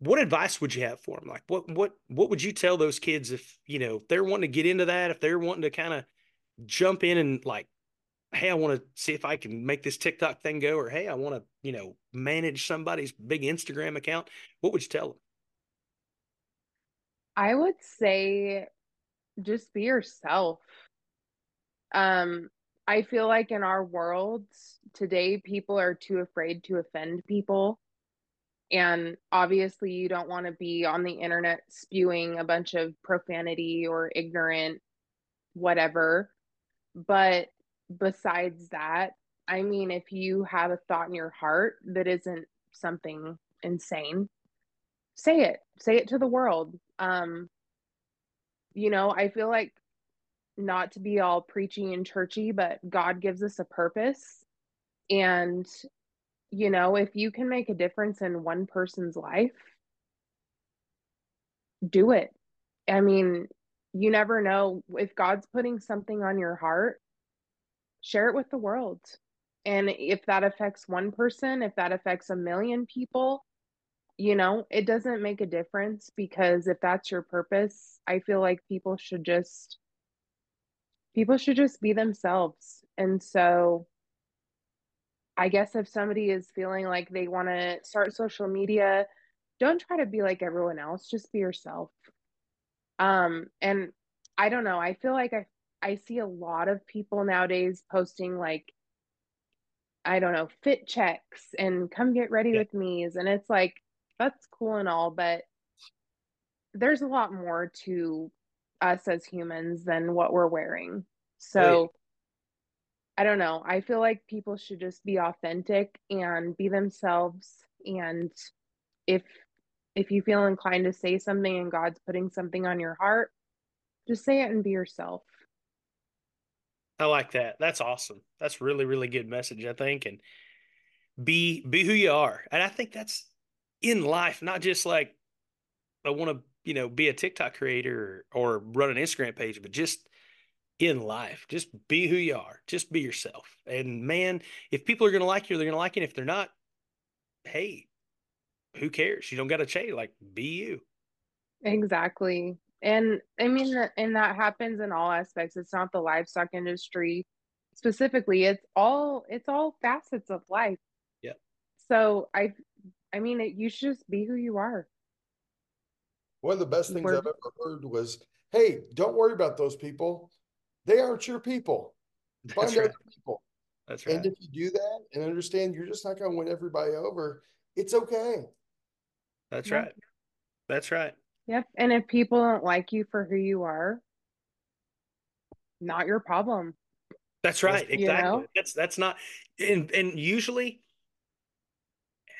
What advice would you have for them? Like, what what what would you tell those kids if you know if they're wanting to get into that, if they're wanting to kind of jump in and like, hey, I want to see if I can make this TikTok thing go, or hey, I want to you know manage somebody's big Instagram account. What would you tell them? I would say just be yourself. Um, I feel like in our world today, people are too afraid to offend people. And obviously, you don't want to be on the internet spewing a bunch of profanity or ignorant whatever. But besides that, I mean, if you have a thought in your heart that isn't something insane, say it. Say it to the world. Um, you know, I feel like not to be all preachy and churchy, but God gives us a purpose. And, you know, if you can make a difference in one person's life, do it. I mean, you never know if God's putting something on your heart, share it with the world. And if that affects one person, if that affects a million people, you know, it doesn't make a difference because if that's your purpose, I feel like people should just people should just be themselves. And so I guess if somebody is feeling like they want to start social media, don't try to be like everyone else, just be yourself. Um and I don't know, I feel like I I see a lot of people nowadays posting like I don't know, fit checks and come get ready Yeah. with me's and it's like that's cool and all, but there's a lot more to us as humans than what we're wearing. So I don't know. I feel like people should just be authentic and be themselves and if if you feel inclined to say something and God's putting something on your heart, just say it and be yourself. I like that. That's awesome. That's really, really good message, I think. And be be who you are. And I think that's in life, not just like I want to, you know, be a TikTok creator or, or run an Instagram page, but just in life. Just be who you are. Just be yourself. And man, if people are gonna like you, they're gonna like you. And if they're not, hey, who cares? You don't gotta change. Like be you. Exactly. And I mean, and that happens in all aspects. It's not the livestock industry specifically. It's all it's all facets of life. Yeah. So I I mean, it, you should just be who you are. One of the best things We're- I've ever heard was, "Hey, don't worry about those people. They aren't your people. Find That's right. other people." That's right. And if you do that and understand you're just not going to win everybody over, it's okay. That's Yeah. right. That's right. Yep. And if people don't like you for who you are, not your problem. That's right. You Exactly. know? That's that's not and and usually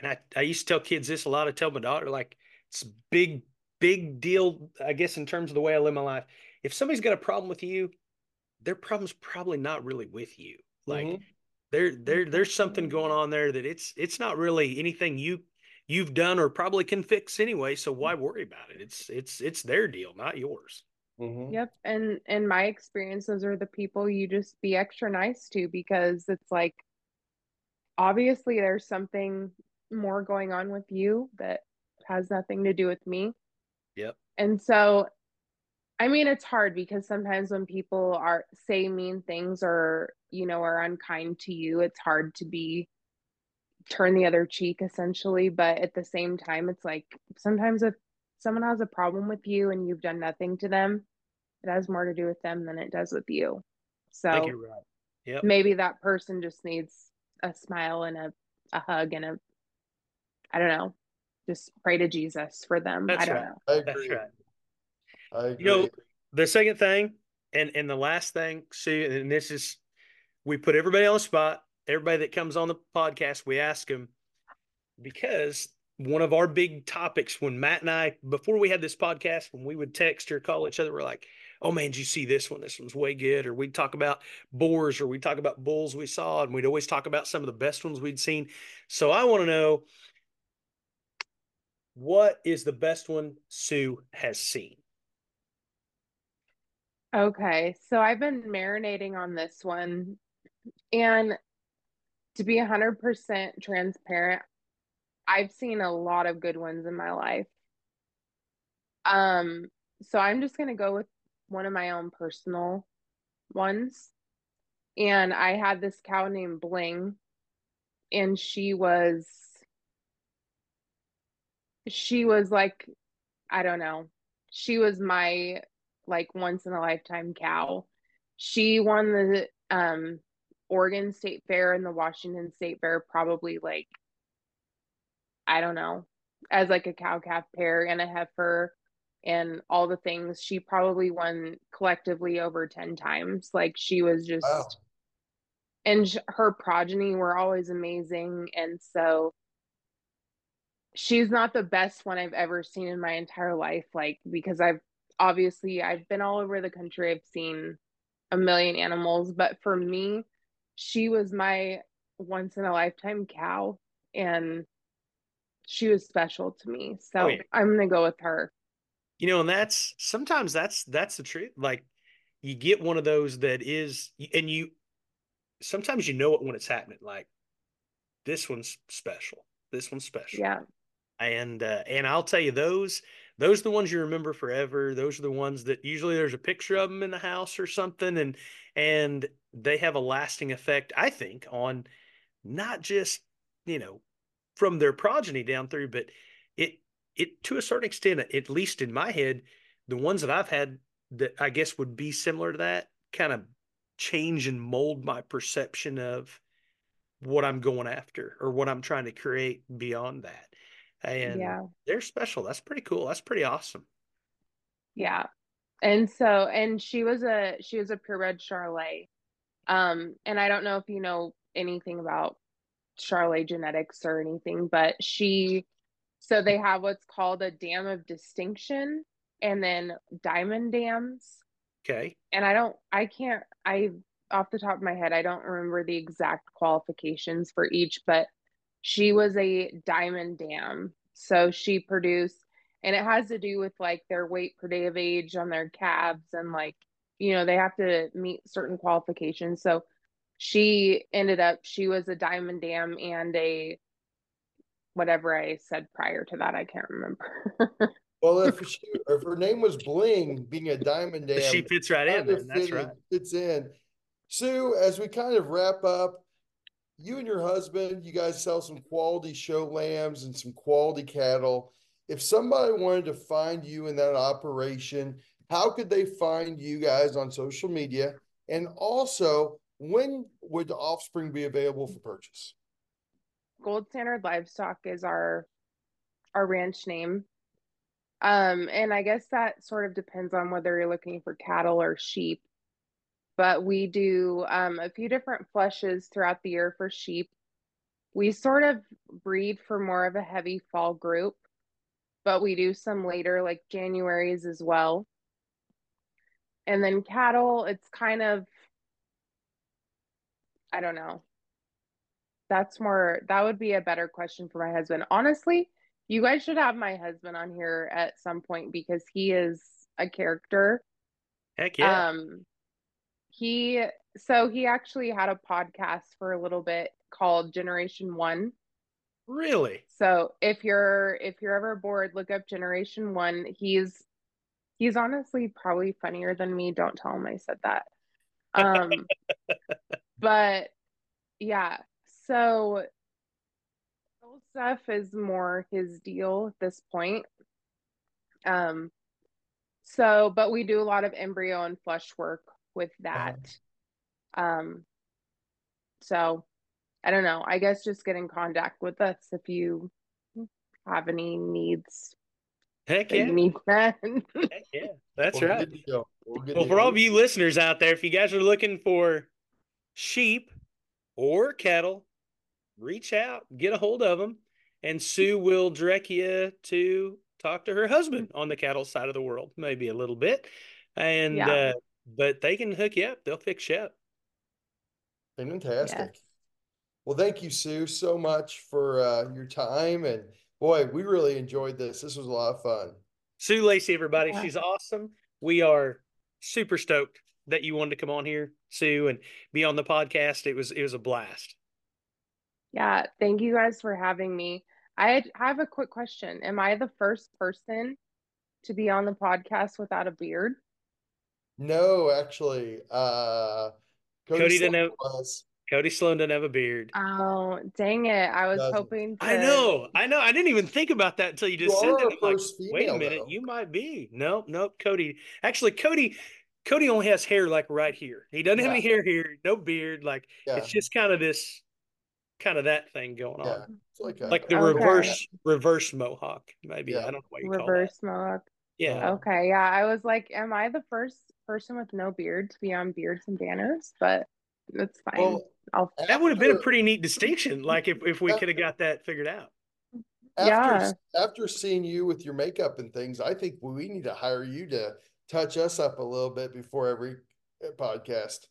and I, I used to tell kids this a lot. I tell my daughter, like, it's a big, big deal, I guess, in terms of the way I live my life. If somebody's got a problem with you, their problem's probably not really with you. Like Mhm. there, there, there's something going on there that it's it's not really anything you you've done or probably can fix anyway. So why worry about it? It's it's it's their deal, not yours. Mhm. Yep. And in my experience, those are the people you just be extra nice to because it's like obviously there's something more going on with you that has nothing to do with me. Yep. And so I mean it's hard because sometimes when people are say mean things or you know are unkind to you, it's hard to be turn the other cheek essentially, but at the same time it's like sometimes if someone has a problem with you and you've done nothing to them, it has more to do with them than it does with you. So right. Yep. maybe that person just needs a smile and a, a hug and a I don't know, just pray to Jesus for them. That's I don't right. know. I That's agree. right. I agree. You know, the second thing, and and the last thing, Sue, and this is, we put everybody on the spot. Everybody that comes on the podcast, we ask them because one of our big topics when Matt and I, before we had this podcast, when we would text or call each other, we're like, "Oh man, did you see this one? This one's way good." Or we'd talk about boars, or we'd talk about bulls we saw, and we'd always talk about some of the best ones we'd seen. So I want to know what is the best one Sue has seen. Okay, so I've been marinating on this one, and to be 100% transparent, I've seen a lot of good ones in my life. Um, so I'm just gonna go with one of my own personal ones. And I had this cow named Bling, and she was she was like, I don't know, she was my like once in a lifetime cow. She won the um Oregon State Fair and the Washington State Fair probably like I don't know, as like a cow calf pair and a heifer and all the things. She probably won collectively over 10 times. Like she was just Wow. and sh- her progeny were always amazing and so she's not the best one I've ever seen in my entire life like because I've obviously I've been all over the country. I've seen a million animals but for me she was my once in a lifetime cow and she was special to me. So Oh, yeah. I'm going to go with her. You know and that's sometimes that's that's the truth. Like you get one of those that is and you sometimes you know it when it's happening. Like this one's special. This one's special. Yeah and uh, and i'll tell you those those are the ones you remember forever. Those are the ones that usually there's a picture of them in the house or something and and they have a lasting effect i think on not just you know from their progeny down through but it it to a certain extent at least in my head the ones that i've had that i guess would be similar to that kind of change and mold my perception of what i'm going after or what i'm trying to create beyond that and yeah they're special that's pretty cool that's pretty awesome Yeah. And so and she was a she was a purebred Charolais. Um and I don't know if you know anything about Charolais genetics or anything, but she so they have what's called a dam of distinction and then diamond dams. okay And I don't I can't I off the top of my head I don't remember the exact qualifications for each, but she was a diamond dam. So she produced and it has to do with like their weight per day of age on their calves and like you know they have to meet certain qualifications so she ended up she was a diamond dam and a whatever i said prior to that i can't remember Well, if she, if her name was Bling, being a diamond dam, she fits right in kind of man. that's fitting, right fits in. Sue, as we kind of wrap up, you and your husband, you guys sell some quality show lambs and some quality cattle. If somebody wanted to find you in that operation, how could they find you guys on social media? And also, when would the offspring be available for purchase? gold standard livestock is our our ranch name Um, and I guess that sort of depends on whether you're looking for cattle or sheep. But we do um, a few different flushes throughout the year for sheep. We sort of breed for more of a heavy fall group, but we do some later, like Januaries as well. And then cattle, it's kind of, I don't know. That's more, that would be a better question for my husband. Honestly, you guys should have my husband on here at some point because he is a character. Heck yeah. Um, he so he actually had a podcast for a little bit called Generation One. Really? So if you're if you're ever bored, look up Generation One. He's he's honestly probably funnier than me. Don't tell him I said that. Um, but yeah, so stuff is more his deal at this point. Um, so, but we do a lot of embryo and flush work with that. Um, so I don't know. I guess just get in contact with us if you have any needs. Heck yeah. You need Heck yeah. That's Well, right. good deal. Well, for all of you listeners out there, if you guys are looking for sheep or cattle, reach out, get a hold of them, and Sue will direct you to talk to her husband on the cattle side of the world, maybe a little bit. And Yeah. uh, but they can hook you up. They'll fix you up. Fantastic. Yes. Well, thank you, Sue, so much for uh, your time. And boy, we really enjoyed this. This was a lot of fun. Sue Lacy, everybody, Yeah. she's awesome. We are super stoked that you wanted to come on here, Sue, and be on the podcast. It was it was a blast. Yeah, thank you guys for having me. I have a quick question. Am I the first person to be on the podcast without a beard? No, actually, uh, Cody didn't Sloan know- was. Cody Sloan doesn't have a beard. Oh, dang it. I was Doesn't. hoping to I know, I know. I didn't even think about that until you You just said it. I'm like, first wait a minute, though. you might be. Nope, nope. Cody, actually, Cody, Cody only has hair like right here. He doesn't have any hair here, no beard. Like Yeah, it's just kind of this, kind of that thing going on, yeah. It's like a, like the Okay. reverse reverse mohawk. Maybe Yeah. I don't know what you call reverse mohawk. Yeah, Okay, yeah. I was like, am I the first person with no beard to be on Beards and Banners? But that's fine. well, I'll that would have been a pretty neat distinction. Like if if we could have got that figured out. after after seeing you with your makeup and things, I think we need to hire you to touch us up a little bit before every uh, podcast.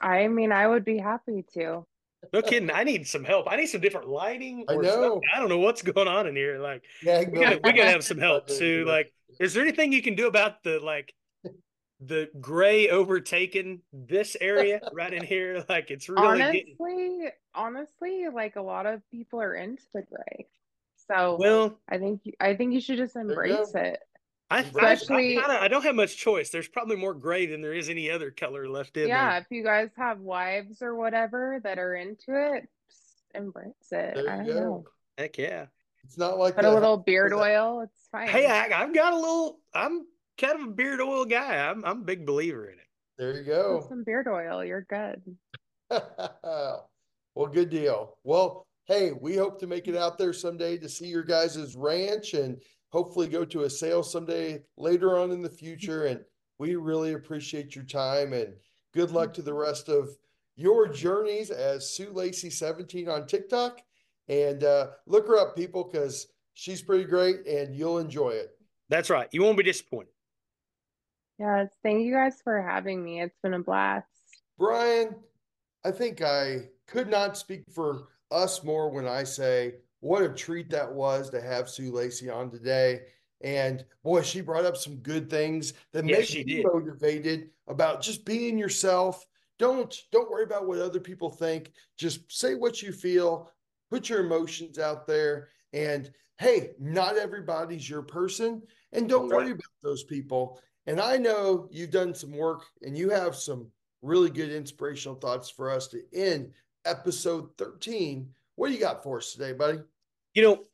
I mean, I would be happy to. No kidding. I need some help. I need some different lighting. I know. something. I don't know what's going on in here. Like Yeah, we gotta, we gotta have some help, Sue. Like, is there anything you can do about the like the gray overtaking this area right in here? Like it's really getting honestly, honestly, like a lot of people are into the gray. So well. I think you- I think you should just uh, embrace go. it. I, I, Especially- I, kinda, I don't have much choice. There's probably more gray than there is any other color left in Yeah, there. if you guys have wives or whatever that are into it, embrace it. There I don't go. know. Heck yeah. It's not like Put a little beard oil, it's fine. Hey, I, I've got a little. I'm kind of a beard oil guy. I'm I'm a big believer in it. There you Put go. some beard oil, you're good. well, good deal. Well, hey, we hope to make it out there someday to see your guys' ranch and hopefully go to a sale someday later on in the future. And we really appreciate your time and good luck to the rest of your journeys as Sue Lacy 17 on TikTok. And uh, look her up, people, because she's pretty great and you'll enjoy it. That's right. You won't be disappointed. Yes, thank you guys for having me. It's been a blast. Bryan, I think I could not speak for us more when I say what a treat that was to have Sue Lacy on today. And boy, she brought up some good things that Yes, make she you did. motivated about just being yourself. Don't don't worry about what other people think. Just say what you feel, put your emotions out there. And hey, not everybody's your person. And don't That's right. worry about those people. And I know you've done some work and you have some really good inspirational thoughts for us to end episode 13. What do you got for us today, buddy? You know,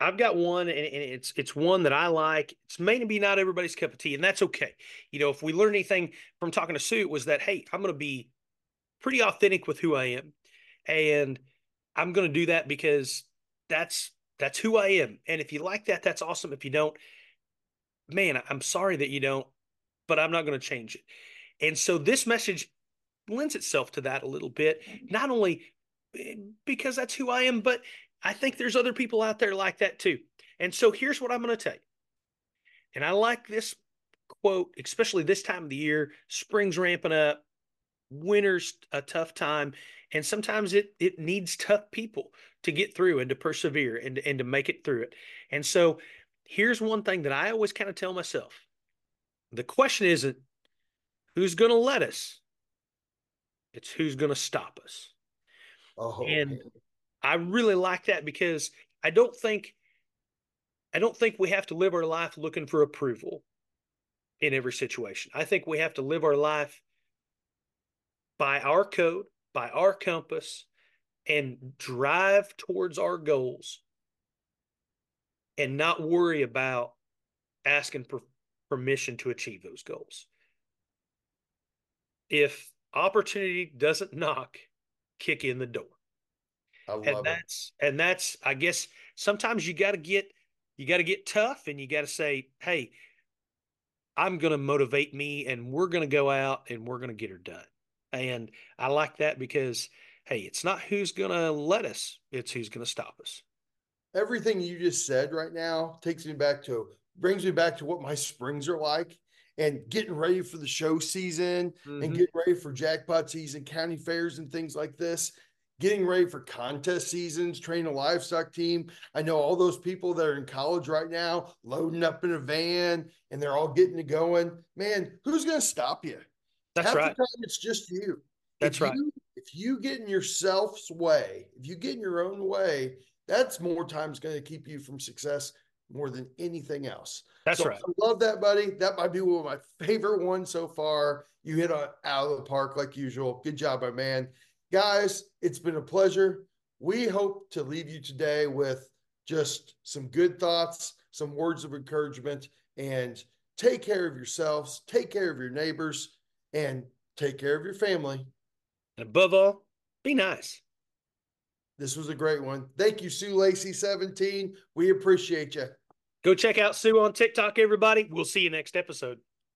I've got one, and, it's it's one that I like. It's maybe not everybody's cup of tea, and that's okay. You know, if we learn anything from talking to Sue, was that hey, I'm going to be pretty authentic with who I am, and I'm going to do that because that's that's who I am. And if you like that, that's awesome. If you don't, man, I'm sorry that you don't, but I'm not going to change it. And so this message lends itself to that a little bit, not only eh, because that's who I am, but I think there's other people out there like that too. And so here's what I'm going to tell you. And I like this quote, especially this time of the year, spring's ramping up, winter's a tough time. And sometimes it it needs tough people to get through and to persevere and, and to make it through it. And so here's one thing that I always kind of tell myself. The question isn't who's going to let us. It's who's going to stop us. Oh, and. I really like that because I don't think I don't think we have to live our life looking for approval in every situation. I think we have to live our life by our code, by our compass, and drive towards our goals and not worry about asking for permission to achieve those goals. If opportunity doesn't knock, kick in the door. and that's it. and that's I guess sometimes you got to get you got to get tough and you got to say, "Hey, I'm going to motivate me and we're going to go out and we're going to get her done." And I like that because hey, it's not who's going to let us, it's who's going to stop us. Everything you just said right now takes me back to brings me back to what my springs are like and getting ready for the show season mm-hmm. and getting ready for jackpot season, county fairs and things like this. Getting ready for contest seasons, training a livestock team. I know all those people that are in college right now, loading up in a van and they're all getting it going. Man, who's going to stop you? That's Half right. The time it's just you. That's if right. You, if you get in yourself's way, if you get in your own way, that's more times going to keep you from success more than anything else. That's so right. I love that, buddy. That might be one of my favorite ones so far. You hit on out of the park like usual. Good job, my man. Guys, it's been a pleasure. We hope to leave you today with just some good thoughts, some words of encouragement, and take care of yourselves, take care of your neighbors, and take care of your family. And above all, be nice. This was a great one. Thank you, Sue Lacy 17. We appreciate you. Go check out Sue on TikTok, everybody. We'll see you next episode.